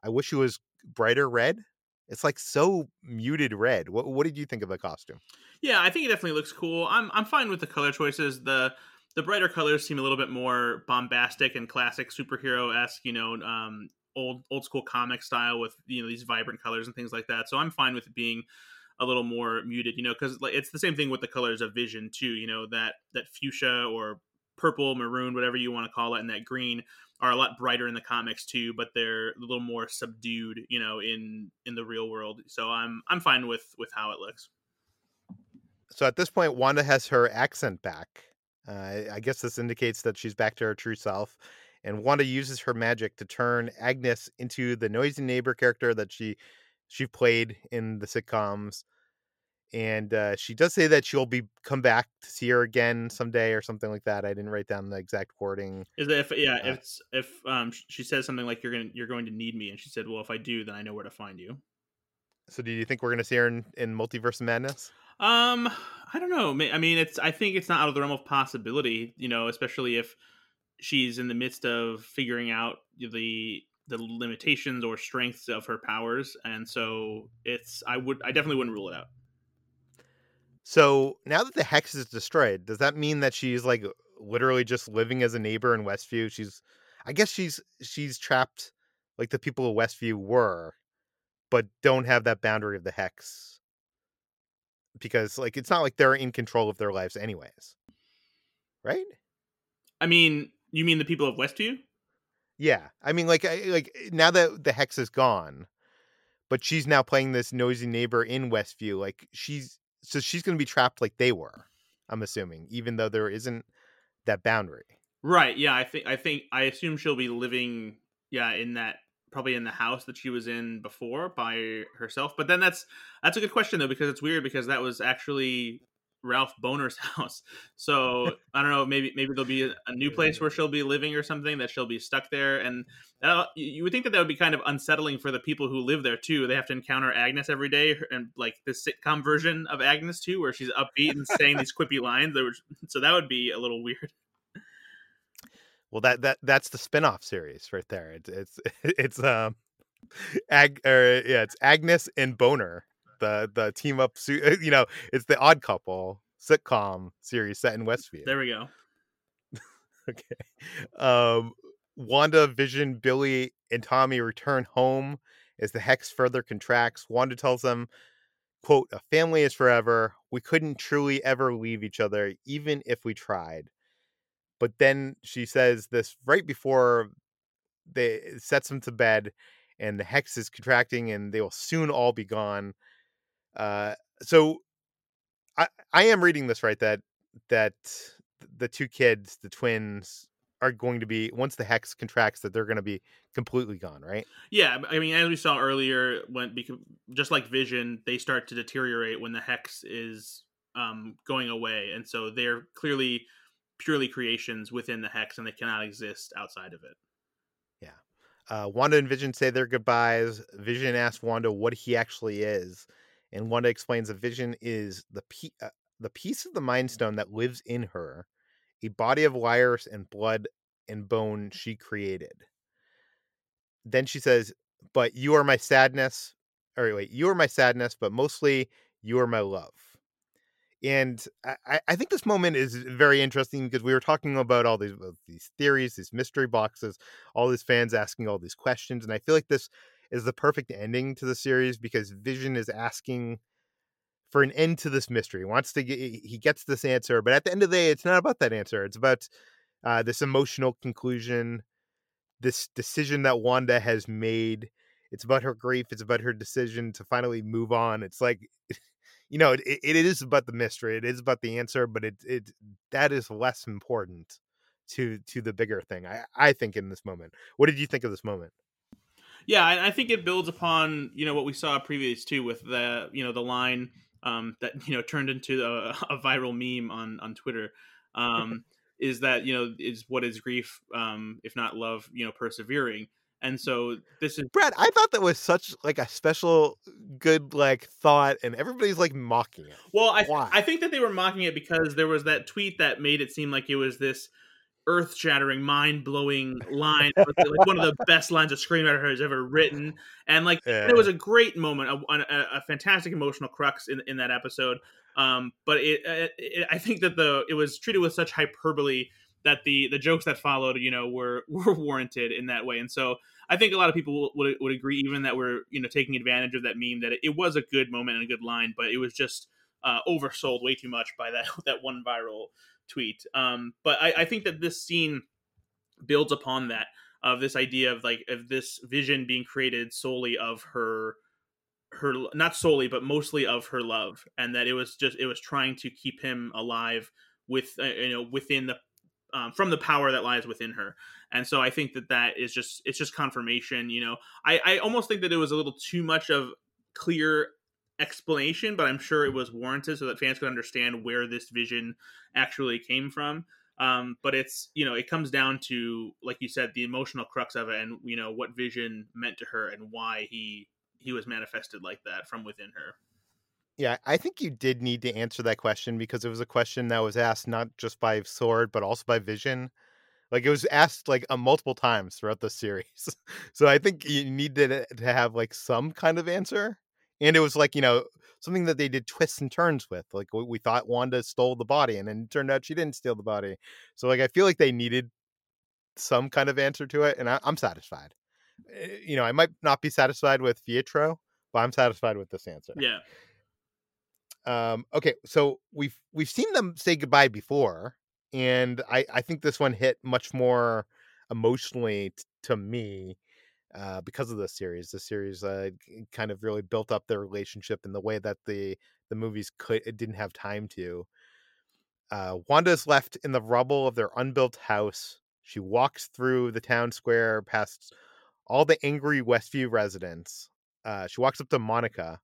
I wish it was brighter red. It's like so muted red. What what did you think of the costume? Yeah, I think it definitely looks cool. I'm I'm fine with the color choices. The the brighter colors seem a little bit more bombastic and classic superhero esque, you know, um, old old school comic style with you know these vibrant colors and things like that. So I'm fine with it being a little more muted, you know, because like it's the same thing with the colors of Vision too. You know that that fuchsia or purple, maroon, whatever you want to call it, and that green are a lot brighter in the comics too, but they're a little more subdued, you know, in in the real world. So I'm I'm fine with with how it looks. So at this point, Wanda has her accent back. Uh, I guess this indicates that she's back to her true self. And Wanda uses her magic to turn Agnes into the noisy neighbor character that she she played in the sitcoms. And uh, she does say that she'll be come back to see her again someday or something like that. I didn't write down the exact wording. Is that if yeah, uh, if if um she says something like you're gonna you're going to need me, and she said, well, if I do, then I know where to find you. So do you think we're gonna see her in, in Multiverse of Madness? Um, I don't know. I mean, it's. I think it's not out of the realm of possibility. You know, especially if she's in the midst of figuring out the the limitations or strengths of her powers, and so it's. I would. I definitely wouldn't rule it out. So now that the hex is destroyed, does that mean that she's like literally just living as a neighbor in Westview? She's. I guess she's she's trapped like the people of Westview were, but don't have that boundary of the hex because like it's not like they're in control of their lives anyways right i mean you mean the people of westview yeah i mean like I, like eh, now that the hex is gone but she's now playing this nosy neighbor in westview like she's so she's going to be trapped like they were i'm assuming even though there isn't that boundary right yeah i think i think i assume she'll be living yeah in that probably in the house that she was in before by herself. But then that's that's a good question though because it's weird because that was actually Ralph Bohner's house. So I don't know, maybe maybe there'll be a, a, new place where she'll be living or something that she'll be stuck there, and you would think that that would be kind of unsettling for the people who live there too. They have to encounter Agnes every day, and like the sitcom version of Agnes too, where she's upbeat and saying these quippy lines. That were, so that would be a little weird. Well, that that that's the spin-off series right there. It's it's it's um, Ag or yeah, it's Agnes and Bohner the the team up suit. you know it's the odd couple sitcom series set in westview. There we go. Okay um wanda vision billy and tommy return home as the hex further contracts. Wanda tells them quote a family is forever. We couldn't truly ever leave each other even if we tried. But then she says this right before they sets them to bed and the hex is contracting and they will soon all be gone uh, so I I am reading this right that that the two kids, the twins, are going to be once the hex contracts that they're going to be completely gone, right? Yeah, I mean, as we saw earlier, when just like Vision, they start to deteriorate when the hex is um, going away, and so they're clearly purely creations within the hex, and they cannot exist outside of it. Yeah. Uh, Wanda and Vision say their goodbyes. Vision asks Wanda what he actually is, and Wanda explains a vision is the uh, the piece of the Mind Stone that lives in her, a body of wires and blood and bone she created. Then she says, "But you are my sadness." Or wait, you are my sadness, but mostly you are my love. And I, I think this moment is very interesting because we were talking about all these these theories, these mystery boxes, all these fans asking all these questions, and I feel like this is the perfect ending to the series because Vision is asking for an end to this mystery. He wants to get he gets this answer, but at the end of the day, it's not about that answer. It's about uh, this emotional conclusion, this decision that Wanda has made. It's about her grief. It's about her decision to finally move on. It's like, you know, it, it is about the mystery. It is about the answer, but it it that is less important to to the bigger thing. I I think in this moment. What did you think of this moment? Yeah, I, I think it builds upon you know what we saw previous too with the you know the line um, that you know turned into a, a viral meme on on Twitter. Um, is that you know is what is grief um, if not love you know persevering and so this is Brad. I thought that was such like a special good like thought, and everybody's like mocking it. Well, I th- I think that they were mocking it because there was that tweet that made it seem like it was this earth shattering, mind blowing line. like one of the best lines a screenwriter has ever written. And like yeah. it was a great moment, a, a, a, fantastic emotional crux in, in that episode. Um, but it, it, it, I think that the it was treated with such hyperbole that the the jokes that followed, you know, were were warranted in that way. And so I think a lot of people would would agree, even that we're you know taking advantage of that meme, that it, it was a good moment and a good line, but it was just uh, oversold way too much by that that one viral tweet. Um, but I, I think that this scene builds upon that of this idea of like of this vision being created solely of her her not solely but mostly of her love and that it was just it was trying to keep him alive with uh, you know within the um, from the power that lies within her and so i think that that is just it's just confirmation you know i i almost think that it was a little too much of clear explanation, but I'm sure it was warranted so that fans could understand where this vision actually came from. Um, but it's you know it comes down to like you said the emotional crux of it and you know what vision meant to her and why he he was manifested like that from within her. Yeah i think you did need to answer that question because it was a question that was asked not just by SWORD but also by vision. Like it was asked like a multiple times throughout the series. So i think you needed to have like some kind of answer and it was like you know something that they did twists and turns with like we thought wanda stole the body and then it turned out she didn't steal the body. So like i feel like they needed some kind of answer to it and I, am satisfied. Eh, you know i might not be satisfied with pietro but i'm satisfied with this answer. Yeah. Um okay so we've we've seen them say goodbye before and i i think this one hit much more emotionally t- to me uh, because of this series. The series uh, kind of really built up their relationship in the way that the the movies could it didn't have time to. Uh, Wanda's left in the rubble of their unbuilt house. She walks through the town square past all the angry Westview residents. Uh, she walks up to Monica.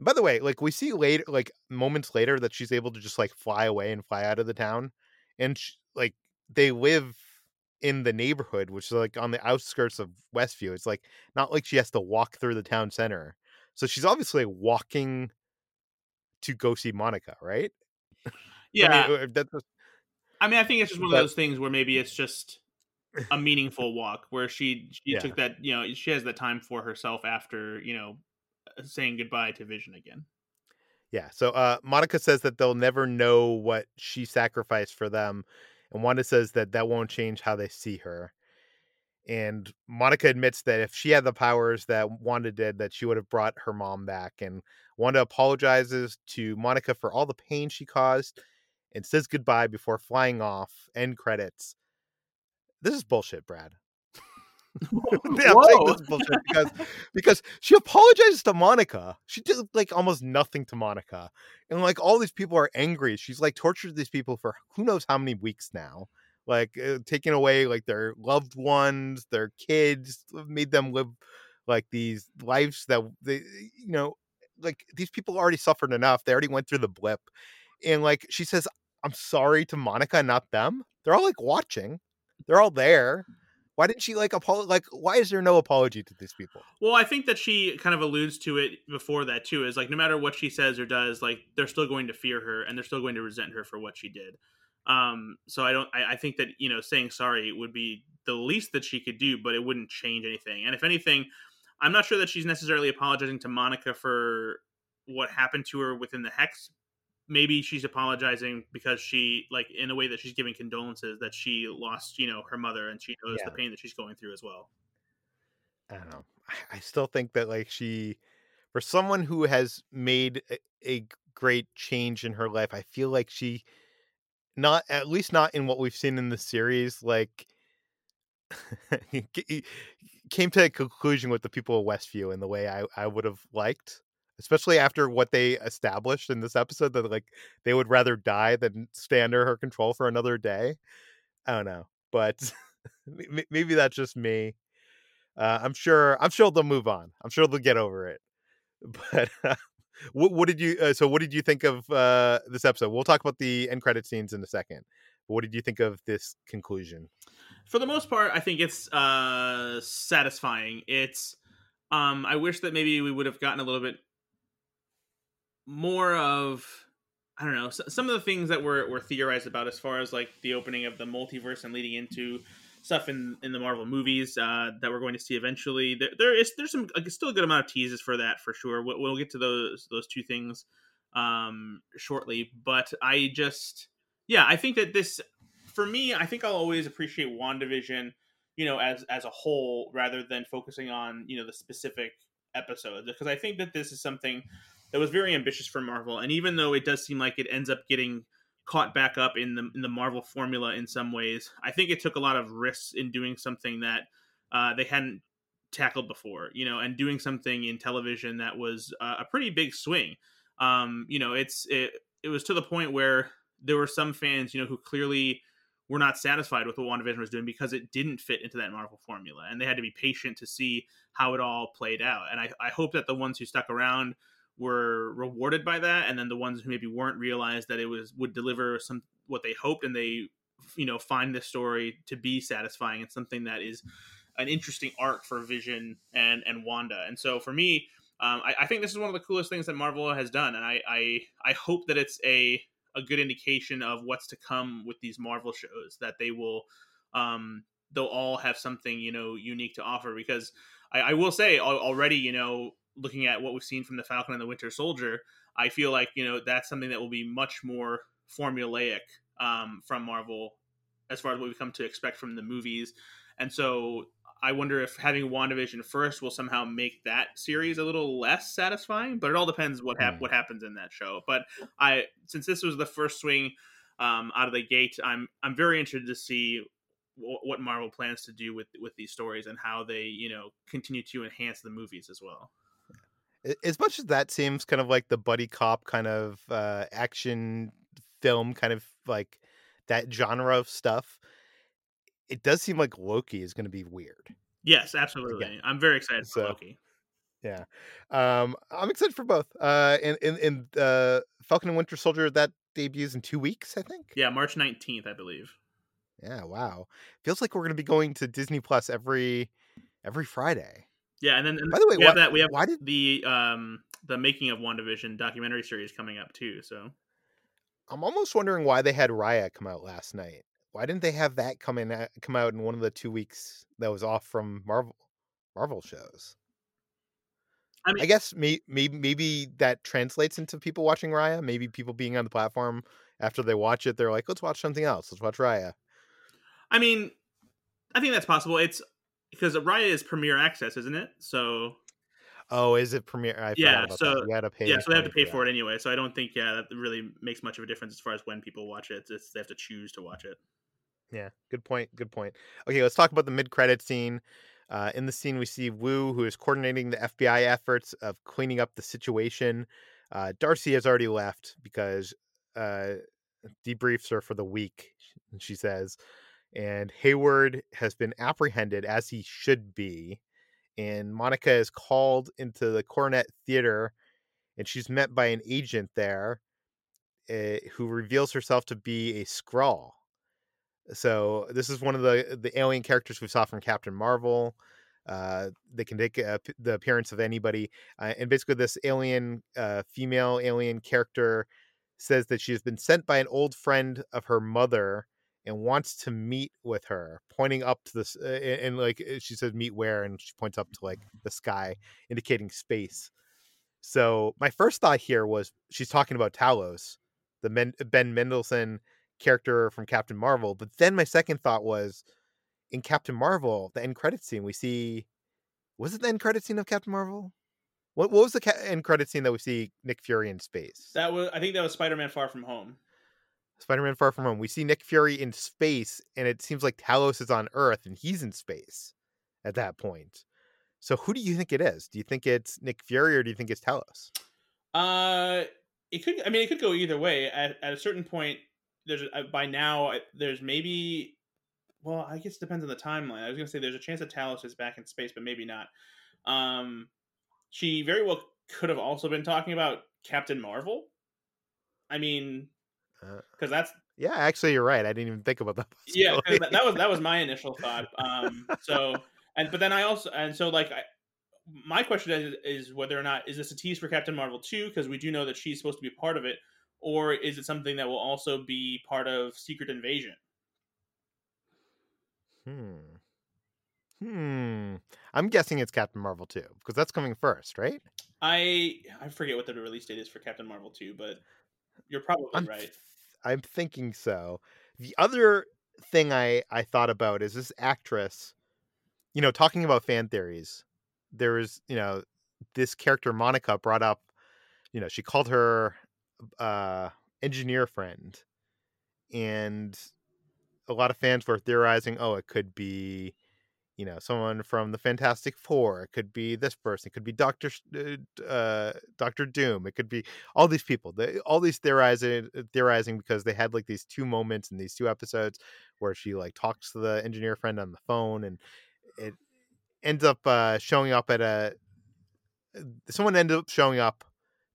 By the way, like we see later, like moments later, that she's able to just like fly away and fly out of the town, and she, like they live in the neighborhood, which is like on the outskirts of Westview. It's like not like she has to walk through the town center. So she's obviously walking to go see Monica, right? Yeah, I mean, that's. Just... I mean, I think it's just one but... of those things where maybe it's just a meaningful walk where she she yeah. took that you know she has that time for herself after you know saying goodbye to Vision again. Yeah. So uh, Monica says that they'll never know what she sacrificed for them, and Wanda says that that won't change how they see her. And Monica admits that if she had the powers that Wanda did, that she would have brought her mom back. And Wanda apologizes to Monica for all the pain she caused and says goodbye before flying off. End credits. This is bullshit, Brad. yeah, I'm this bullshit because because she apologizes to Monica. She did like almost nothing to Monica, and like all these people are angry. She's like tortured these people for who knows how many weeks now, like uh, taking away like their loved ones, their kids, made them live like these lives that they you know like these people already suffered enough. They already went through the blip, and like she says, "I'm sorry to Monica, not them." They're all like watching. They're all there why didn't she like apologize? Like, why is there no apology to these people? Well, I think that she kind of alludes to it before that too. Is like no matter what she says or does, like they're still going to fear her and they're still going to resent her for what she did. Um, so I don't. I, I think that you know saying sorry would be the least that she could do, but it wouldn't change anything. And if anything, I'm not sure that she's necessarily apologizing to Monica for what happened to her within the hex maybe she's apologizing because she like in a way that she's giving condolences that she lost you know her mother and she knows yeah. the pain that she's going through as well. I don't know. I still think that like she for someone who has made a, a great change in her life i feel like she not at least not in what we've seen in the series like came to a conclusion with the people of westview in the way i, I would have liked especially after what they established in this episode that like they would rather die than stay under her control for another day. I don't know, but maybe that's just me. Uh, I'm sure. I'm sure they'll move on. I'm sure they'll get over it. But uh, what, what, did you? Uh, so, what did you think of uh, this episode? We'll talk about the end credit scenes in a second. But what did you think of this conclusion? For the most part, I think it's uh, satisfying. It's. Um, I wish that maybe we would have gotten a little bit more of I don't know some of the things that were were theorized about as far as like the opening of the multiverse and leading into stuff in in the Marvel movies uh, that we're going to see eventually. There, there is there's some still a good amount of teases for that for sure. We'll, we'll get to those those two things um, shortly, but I just yeah I think that this for me I think I'll always appreciate Wandavision you know as as a whole rather than focusing on you know the specific episodes because I think that this is something that was very ambitious for Marvel. And even though it does seem like it ends up getting caught back up in the in the Marvel formula in some ways, I think it took a lot of risks in doing something that uh, they hadn't tackled before. You know, and doing something in television that was uh, a pretty big swing. Um, you know, it's it it was to the point where there were some fans, you know, who clearly were not satisfied with what WandaVision was doing because it didn't fit into that Marvel formula. And they had to be patient to see how it all played out. And I, I hope that the ones who stuck around were rewarded by that, and then the ones who maybe weren't realized that it was would deliver some what they hoped, and they you know find the story to be satisfying and something that is an interesting arc for Vision and and Wanda. And so for me, um, I, I, think this is one of the coolest things that Marvel has done, and I I, I hope that it's a a good indication of what's to come with these Marvel shows that they will um, they'll all have something you know unique to offer because I, I will say already you know looking at what we've seen from the Falcon and the Winter Soldier, I feel like you know that's something that will be much more formulaic um, from Marvel as far as what we've come to expect from the movies. And so I wonder if having WandaVision first will somehow make that series a little less satisfying. But it all depends what hap- mm. what happens in that show. But I since this was the first swing um, out of the gate, I'm I'm very interested to see what Marvel plans to do with with these stories and how they you know continue to enhance the movies as well as much as that seems kind of like the buddy cop kind of uh, action film kind of like that genre of stuff it does seem like loki is going to be weird yes absolutely i'm very excited so, for loki Yeah. Um, I'm excited for both. Uh, in in in uh, Falcon and Winter Soldier that debuts in two weeks, I think. Yeah, March 19th, I believe. Yeah. Wow. Feels like we're gonna be going to Disney Plus every every Friday. Yeah, and then and by the way, we why, have that we have why did the um the making of WandaVision documentary series coming up too. So I'm almost wondering why they had Raya come out last night. Why didn't they have that come in come out in one of the two weeks that was off from Marvel Marvel shows? I, mean, I guess maybe, maybe maybe that translates into people watching Raya. Maybe people being on the platform after they watch it, they're like, "Let's watch something else. Let's watch Raya." I mean, I think that's possible. It's because Raya is Premier Access, isn't it? So. Oh, is it Premier? I yeah, so you had to pay. Yeah, so they have to pay for, it anyway. So I don't think yeah that really makes much of a difference as far as when people watch it. It's, they have to choose to watch it. Yeah, good point. Good point. Okay, let's talk about the mid-credit scene. Uh, in the scene, we see Woo, who is coordinating the FBI efforts of cleaning up the situation. Uh, Darcy has already left because uh, debriefs are for the week, she says. And Hayward has been apprehended, as he should be. And Monica is called into the Coronet Theater, and she's met by an agent there uh, who reveals herself to be a Skrull. So this is one of the the alien characters we saw from Captain Marvel. Uh, they can take uh, the appearance of anybody, uh, and basically, this alien, uh, female alien character, says that she has been sent by an old friend of her mother and wants to meet with her, pointing up to this, and, and like uh, she says, "Meet where?" and she points up to like the sky, indicating space. So my first thought here was she's talking about Talos, the Men- Ben Mendelsohn character from Captain Marvel. But then my second thought was in Captain Marvel, the end credit scene, we see was it the end credit scene of Captain Marvel? What, what was the ca- end credit scene that we see Nick Fury in space? That was I think that was Spider Man Far From Home. Spider Man Far From Home. We see Nick Fury in space, and it seems like Talos is on Earth and he's in space at that point. So who do you think it is? Do you think it's Nick Fury or do you think it's Talos? Uh, it could. I mean, it could go either way. At, at a certain point, there's uh, by now there's maybe well i guess it depends on the timeline i was gonna say there's a chance that talos is back in space but maybe not um she very well could have also been talking about captain marvel i mean because uh, that's yeah actually you're right i didn't even think about that yeah that, that was that was my initial thought um so and but then i also and so like I, my question is, is whether or not is this a tease for captain marvel 2 because we do know that she's supposed to be part of it or is it something that will also be part of Secret Invasion? Hmm. Hmm. I'm guessing it's Captain Marvel 2 because that's coming first, right? I I forget what the release date is for Captain Marvel 2, but you're probably I'm right. I'm thinking so. The other thing I I thought about is this actress, you know, talking about fan theories. There was, you know, this character Monica brought up, you know, she called her uh, engineer friend, and a lot of fans were theorizing, oh, it could be, you know, someone from the Fantastic Four. It could be this person. It could be Doctor uh, uh, Doctor Doom. It could be all these people. They, all these theorizing, theorizing because they had like these two moments in these two episodes where she like talks to the engineer friend on the phone, and it ends up uh, showing up at a. Someone ended up showing up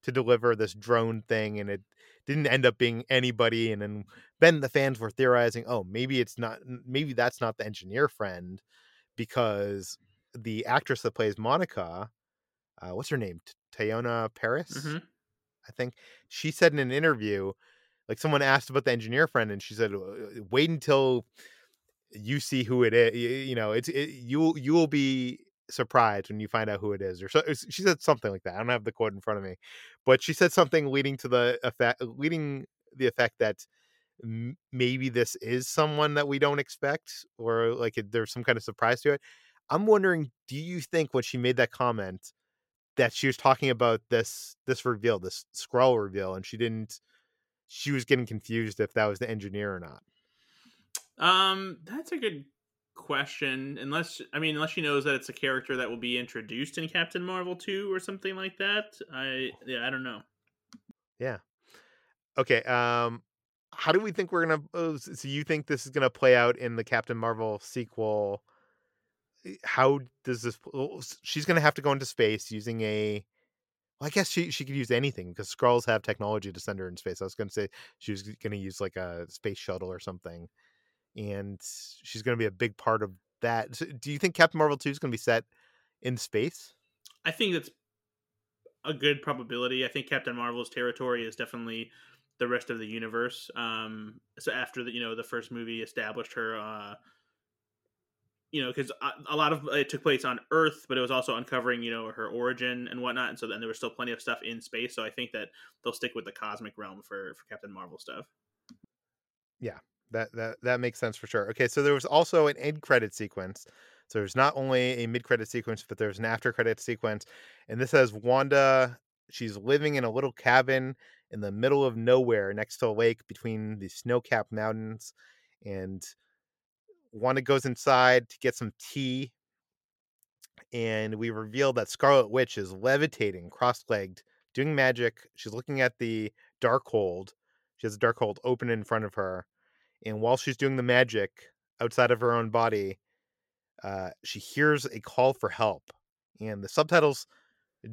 to deliver this drone thing and it didn't end up being anybody and then then the fans were theorizing oh maybe it's not maybe that's not the engineer friend because the actress that plays monica uh, what's her name? Teyonah Parris, mm-hmm. i think? She said in an interview like someone asked about the engineer friend and she said wait until you see who it is you know it's it, you you will be surprised when you find out who it is or so she said something like that. I don't have the quote in front of me but she said something leading to the effect leading the effect that m- maybe this is someone that we don't expect or like there's some kind of surprise to it. I'm wondering do you think when she made that comment that she was talking about this this reveal this Skrull reveal and she didn't she was getting confused if that was the engineer or not? Um that's a good question unless i mean unless she knows that it's a character that will be introduced in captain marvel 2 or something like that i yeah i don't know. Yeah. Okay um how do we think we're gonna oh, so you think this is gonna play out in the captain marvel sequel eh, how does this? Oh, she's going to have to go into space using a. Well, I guess she she could use anything because Skrulls have technology to send her in space. I was to say she was to use like a space shuttle or something, and she's to be a big part of that. So do you think Captain Marvel two is to be set in space? I think that's a good probability. I think Captain Marvel's territory is definitely the rest of the universe. Um, so after the you know the first movie established her, uh, you know, because a, a lot of it took place on Earth, but it was also uncovering you know her origin and whatnot, and so then there was still plenty of stuff in space. So I think that they'll stick with the cosmic realm for for Captain Marvel stuff. Yeah, that that that makes sense for sure. Okay, so there was also an end credit sequence. So there's not only a mid credit sequence, but there's an after credit sequence, and this has Wanda. She's living in a little cabin in the middle of nowhere next to a lake between the snow capped mountains. And Wanda goes inside to get some tea. And we reveal that Scarlet Witch is levitating, cross legged, doing magic. She's looking at the Darkhold. She has a Darkhold open in front of her. And while she's doing the magic outside of her own body, uh, she hears a call for help. And the subtitles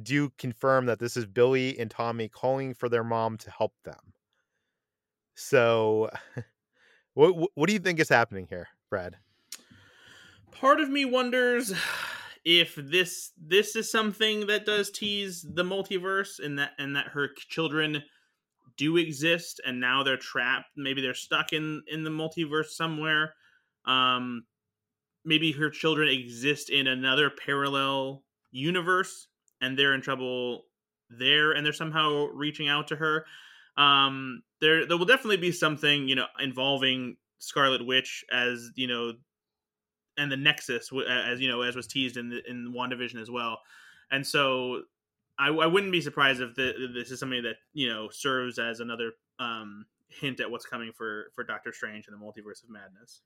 do confirm that this is Billy and Tommy calling for their mom to help them. So, what what do you think is happening here, Brad? Part of me wonders if this this is something that does tease the multiverse and that and that her children do exist and now they're trapped maybe they're stuck in in the multiverse somewhere um maybe her children exist in another parallel universe and they're in trouble there and they're somehow reaching out to her. Um there there will definitely be something you know involving scarlet witch as you know and the nexus as you know as was teased in the, in wandavision as well. And so I, I wouldn't be surprised if the, this is something that you know serves as another um hint at what's coming for for doctor strange and the multiverse of madness.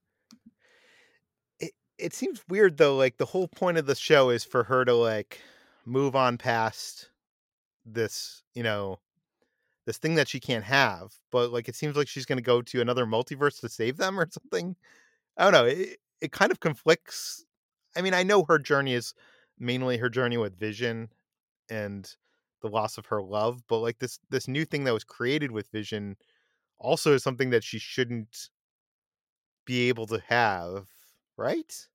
It it seems weird though like the whole point of the show is for her to like move on past this, you know, this thing that she can't have. But like it seems like she's going to go to another multiverse to save them or something. I don't know. It, it kind of conflicts. I mean, I know her journey is mainly her journey with Vision and the loss of her love, but like this this new thing that was created with Vision also is something that she shouldn't be able to have, right?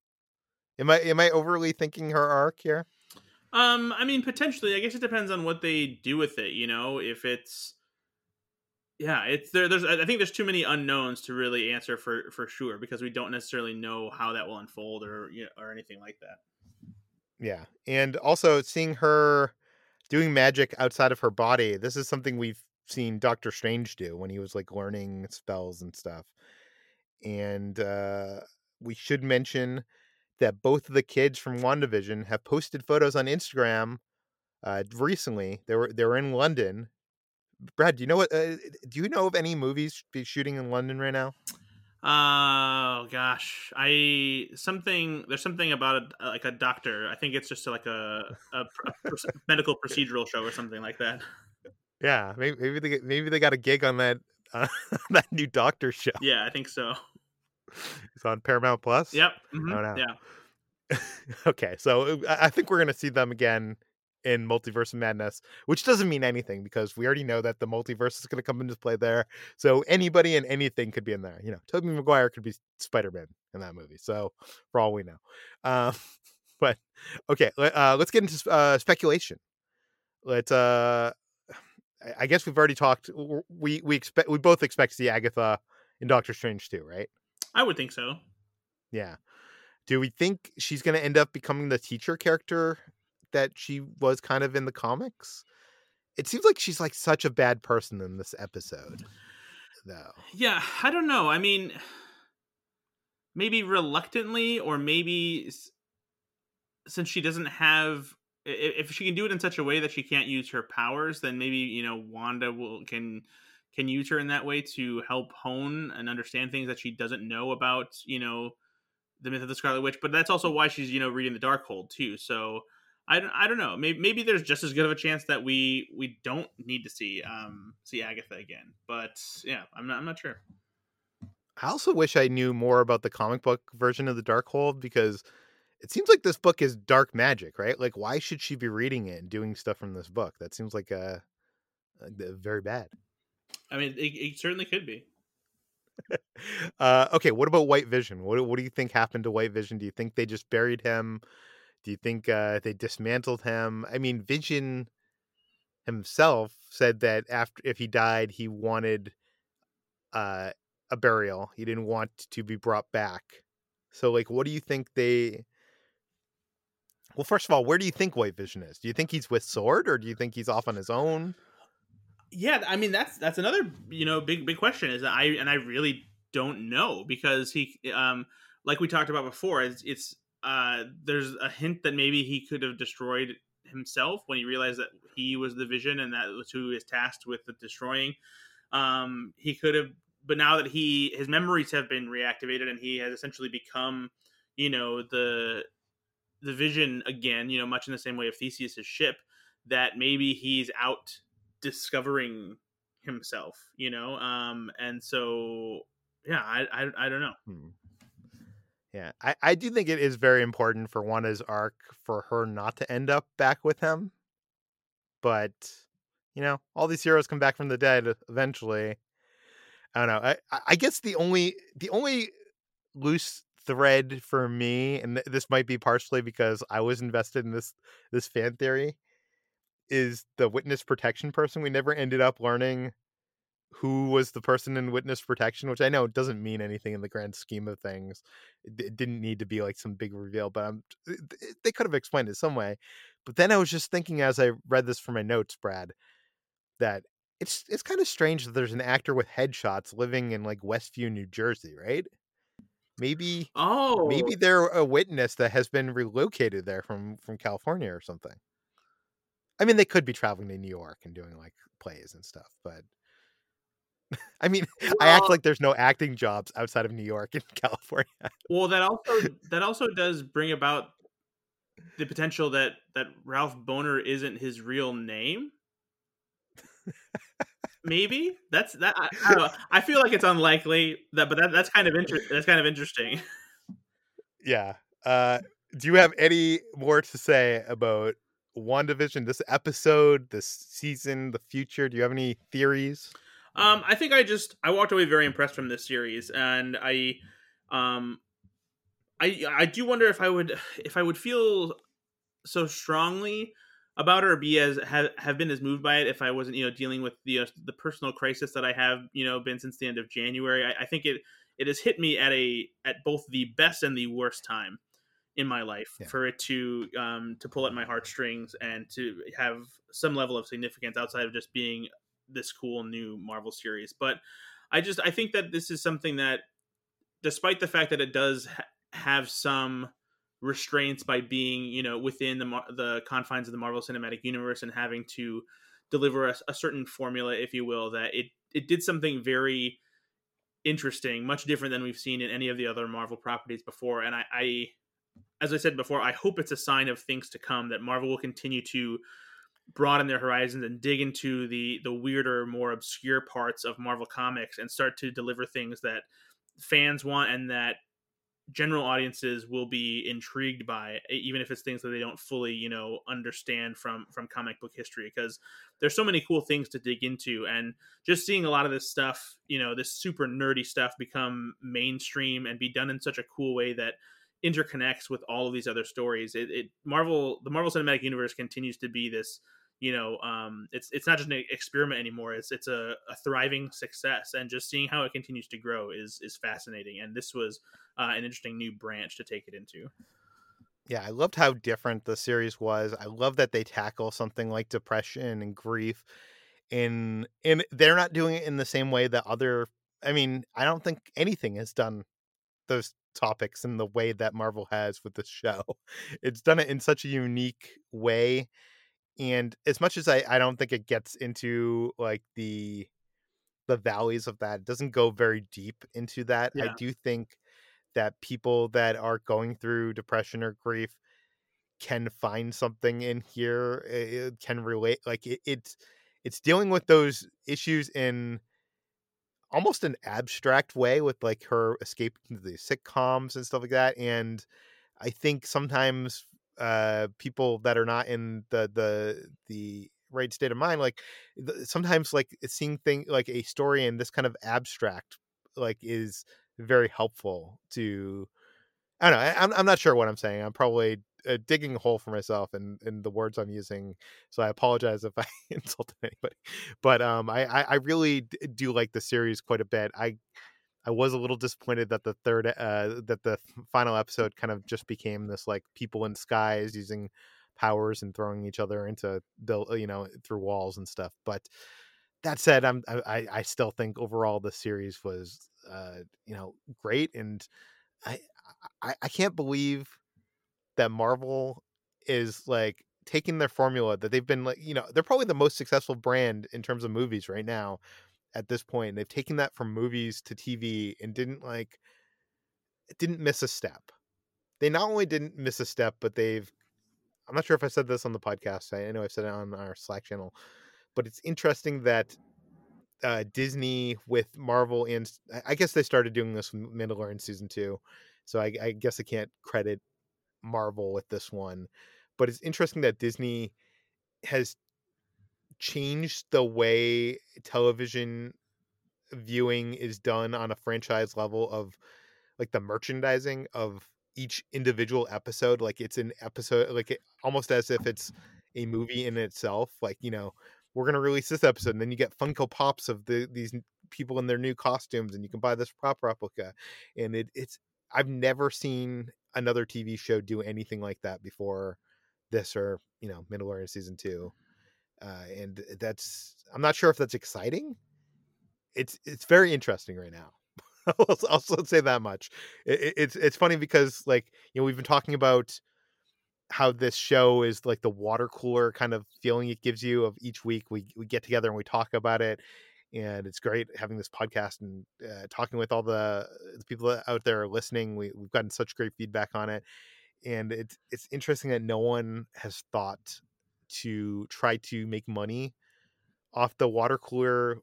Am I am I overly thinking her arc here? Um, I mean, potentially. I guess it depends on what they do with it. You know, if it's yeah, it's there. There's I think there's too many unknowns to really answer for for sure because we don't necessarily know how that will unfold or you know, or anything like that. Yeah, and also seeing her doing magic outside of her body. This is something we've seen Doctor Strange do when he was like learning spells and stuff. And uh, we should mention that both of the kids from WandaVision have posted photos on Instagram uh, recently. They were they were in London. Brad, do you know what? Uh, do you know of any movies be shooting in London right now? Oh gosh, I something. There's something about a, like a doctor. I think it's just like a, a, a medical procedural show or something like that. Yeah, maybe maybe they maybe they got a gig on that uh, that new doctor show. Yeah, I think so. It's on Paramount Plus. Yep. Mm-hmm. Oh, no. Yeah. okay, so uh, I think we're gonna see them again in Multiverse of Madness, which doesn't mean anything because we already know that the multiverse is going to come into play there. So anybody and anything could be in there. You know, Tobey Maguire could be Spider Man in that movie. So for all we know, um, but okay, uh, let's get into uh, speculation. Let's. Uh, I guess we've already talked. We we expect we both expect to see Agatha in Doctor Strange too, right? I would think so. Yeah. Do we think she's going to end up becoming the teacher character that she was kind of in the comics? It seems like she's like such a bad person in this episode, though. Yeah, I don't know. I mean, maybe reluctantly, or maybe since she doesn't have if she can do it in such a way that she can't use her powers then maybe you know wanda will can can use her in that way to help hone and understand things that she doesn't know about, you know, the myth of the Scarlet Witch. But that's also why she's, you know, reading the Darkhold too. So I don't, I don't know. Maybe, maybe there's just as good of a chance that we we don't need to see um see Agatha again. But yeah, I'm not I'm not sure. I also wish I knew more about the comic book version of the Darkhold because it seems like this book is dark magic, right? Like, why should she be reading it and doing stuff from this book? That seems like a, a very bad. I mean, it, it certainly could be. uh, okay, what about White Vision? What what do you think happened to White Vision? Do you think they just buried him? Do you think uh, they dismantled him? I mean, Vision himself said that after if he died, he wanted uh, a burial. He didn't want to be brought back. So, like, what do you think they? Well, first of all, where do you think White Vision is? Do you think he's with SWORD, or do you think he's off on his own? Yeah, I mean that's that's another you know big big question is that I and I really don't know because he um like we talked about before it's it's uh there's a hint that maybe he could have destroyed himself when he realized that he was the vision and that was who is tasked with the destroying. Um he could have but now that he his memories have been reactivated and he has essentially become you know the the vision again you know much in the same way of theseus's ship that maybe he's out discovering himself, you know? Um, and so, yeah, I, I, I don't know. Hmm. Yeah, I, I do think it is very important for Wanda's arc for her not to end up back with him. But, you know, all these heroes come back from the dead eventually. I don't know. I, I guess the only the only loose thread for me, and this might be partially because I was invested in this this fan theory, is the witness protection person. We never ended up learning who was the person in witness protection, which I know doesn't mean anything in the grand scheme of things. It, it didn't need to be like some big reveal, but I'm, they could have explained it some way. But then I was just thinking as I read this from my notes, Brad, that it's it's kind of strange that there's an actor with headshots living in like Westview, New Jersey, right? Maybe oh maybe they're a witness that has been relocated there from from California or something. I mean, they could be traveling to New York and doing like plays and stuff, but I mean, well, I act like there's no acting jobs outside of New York and California. Well, that also that also does bring about the potential that that Ralph Bohner isn't his real name. Maybe that's that. I, I, I, feel like it's unlikely that, but that, that's kind of interesting. That's kind of interesting. Yeah. Uh, do you have any more to say about WandaVision, this episode, this season, the future? Do you have any theories? Um, I think I just I walked away very impressed from this series, and I, um, I I do wonder if I would if I would feel so strongly about her or be as have, have been as moved by it if I wasn't you know dealing with the uh, the personal crisis that I have you know been since the end of January. I, I think it it has hit me at a at both the best and the worst time in my life yeah. for it to um, to pull at my heartstrings and to have some level of significance outside of just being this cool new Marvel series. But I just I think that this is something that, despite the fact that it does ha- have some restraints by being you know within the the confines of the Marvel Cinematic Universe and having to deliver a, a certain formula, if you will, that it it did something very interesting, much different than we've seen in any of the other Marvel properties before. And I, I as I said before, I hope it's a sign of things to come that Marvel will continue to broaden their horizons and dig into the the weirder, more obscure parts of Marvel comics and start to deliver things that fans want and that general audiences will be intrigued by even if it's things that they don't fully you know understand from from comic book history because there's so many cool things to dig into. And just seeing a lot of this stuff you know this super nerdy stuff become mainstream and be done in such a cool way that interconnects with all of these other stories. It, it, Marvel the Marvel Cinematic Universe continues to be this you know um, it's it's not just an experiment anymore. It's it's a, a, thriving success, and just seeing how it continues to grow is is fascinating. And this was uh, an interesting new branch to take it into. Yeah, I loved how different the series was. I love that they tackle something like depression and grief in in they're not doing it in the same way that other I mean, I don't think anything has done those topics in the way that Marvel has with the show. It's done it in such a unique way. And as much as I, I don't think it gets into like the the valleys of that, it doesn't go very deep into that. Yeah. I do think that people that are going through depression or grief can find something in here. It can relate like it, it's it's dealing with those issues in almost an abstract way with like her escaping to the sitcoms and stuff like that. And I think sometimes uh, people that are not in the the the right state of mind, like sometimes like seeing thing like a story in this kind of abstract, like is very helpful to. I don't know. I, I'm I'm not sure what I'm saying. I'm probably uh, digging a hole for myself in in the words I'm using. So I apologize if I insulted anybody. But um, I I, I really do like the series quite a bit. I I was a little disappointed that the third uh that the final episode kind of just became this like people in skies using powers and throwing each other into the you know through walls and stuff. But that said, I'm I I still think overall the series was uh you know great and I I, I can't believe that Marvel is like taking their formula that they've been like you know they're probably the most successful brand in terms of movies right now at this point. They've taken that from movies to TV and didn't like didn't miss a step. They not only didn't miss a step, but they've I'm not sure if I said this on the podcast. I know I've said it on our Slack channel, but it's interesting that uh, Disney with Marvel and I guess they started doing this with Mandalorian season two, so I, I guess I can't credit Marvel with this one, but it's interesting that Disney has changed the way television viewing is done on a franchise level of like the merchandising of each individual episode like it's an episode like it, almost as if it's a movie in itself like you know we're going to release this episode and then you get funko pops of the these people in their new costumes and you can buy this prop replica and it, it's i've never seen another tv show do anything like that before this or you know mandalorian season two uh, and that's i'm not sure if that's exciting it's it's very interesting right now I'll also say that much. It, it's it's funny because like you know we've been talking about how this show is like the water cooler kind of feeling it gives you of each week we we get together and we talk about it and it's great having this podcast and uh, talking with all the, the people out there listening we, we've gotten such great feedback on it and it's it's interesting that no one has thought to try to make money off the water cooler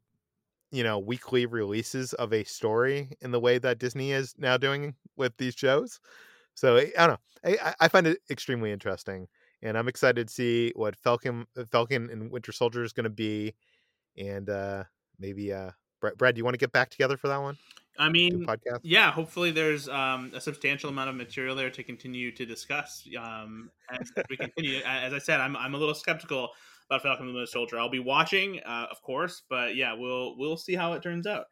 you know weekly releases of a story in the way that disney is now doing with these shows. So i don't know. I, I find it extremely interesting and i'm excited to see what falcon uh, falcon and winter soldier is going to be and uh maybe uh brad, brad do you want to get back together for that one I mean, podcast. yeah. Hopefully, there's um, a substantial amount of material there to continue to discuss. Um, as we continue, as I said, I'm I'm a little skeptical about Falcon and the Winter Soldier. I'll be watching, uh, of course, but yeah, we'll we'll see how it turns out.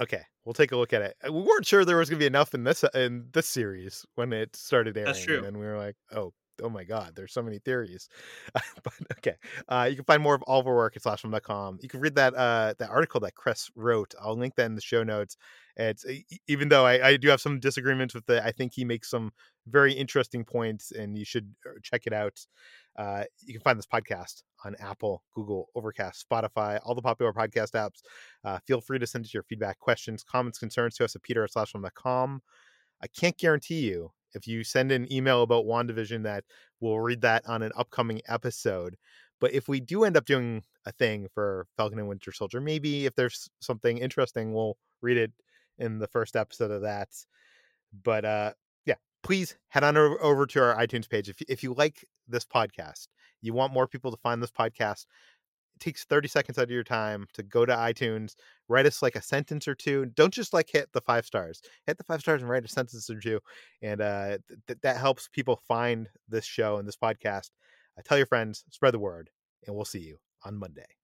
Okay, we'll take a look at it. We weren't sure there was going to be enough in this in this series when it started airing. That's true. And we were like, oh, oh my god, there's so many theories. but okay, uh, you can find more of all of our work at slashfilm.com. You can read that uh, that article that Chris wrote. I'll link that in the show notes. It's even though I, I do have some disagreements with it, I think he makes some very interesting points, and you should uh, check it out. Uh, you can find this podcast on Apple, Google, Overcast, Spotify, all the popular podcast apps. Uh, feel free to send us your feedback, questions, comments, concerns to us at peter at slashfilm.com. I can't guarantee you if you send an email about WandaVision that we'll read that on an upcoming episode. But if we do end up doing a thing for Falcon and Winter Soldier, maybe if there's something interesting, we'll read it in the first episode of that. But uh, yeah, please head on over to our iTunes page. If, if you like this podcast, you want more people to find this podcast, takes 30 seconds out of your time to go to iTunes, write us like a sentence or two. Don't just like hit the five stars. Hit the five stars and write a sentence or two. And uh, th- that helps people find this show and this podcast. Uh, tell your friends, spread the word, and we'll see you on Monday.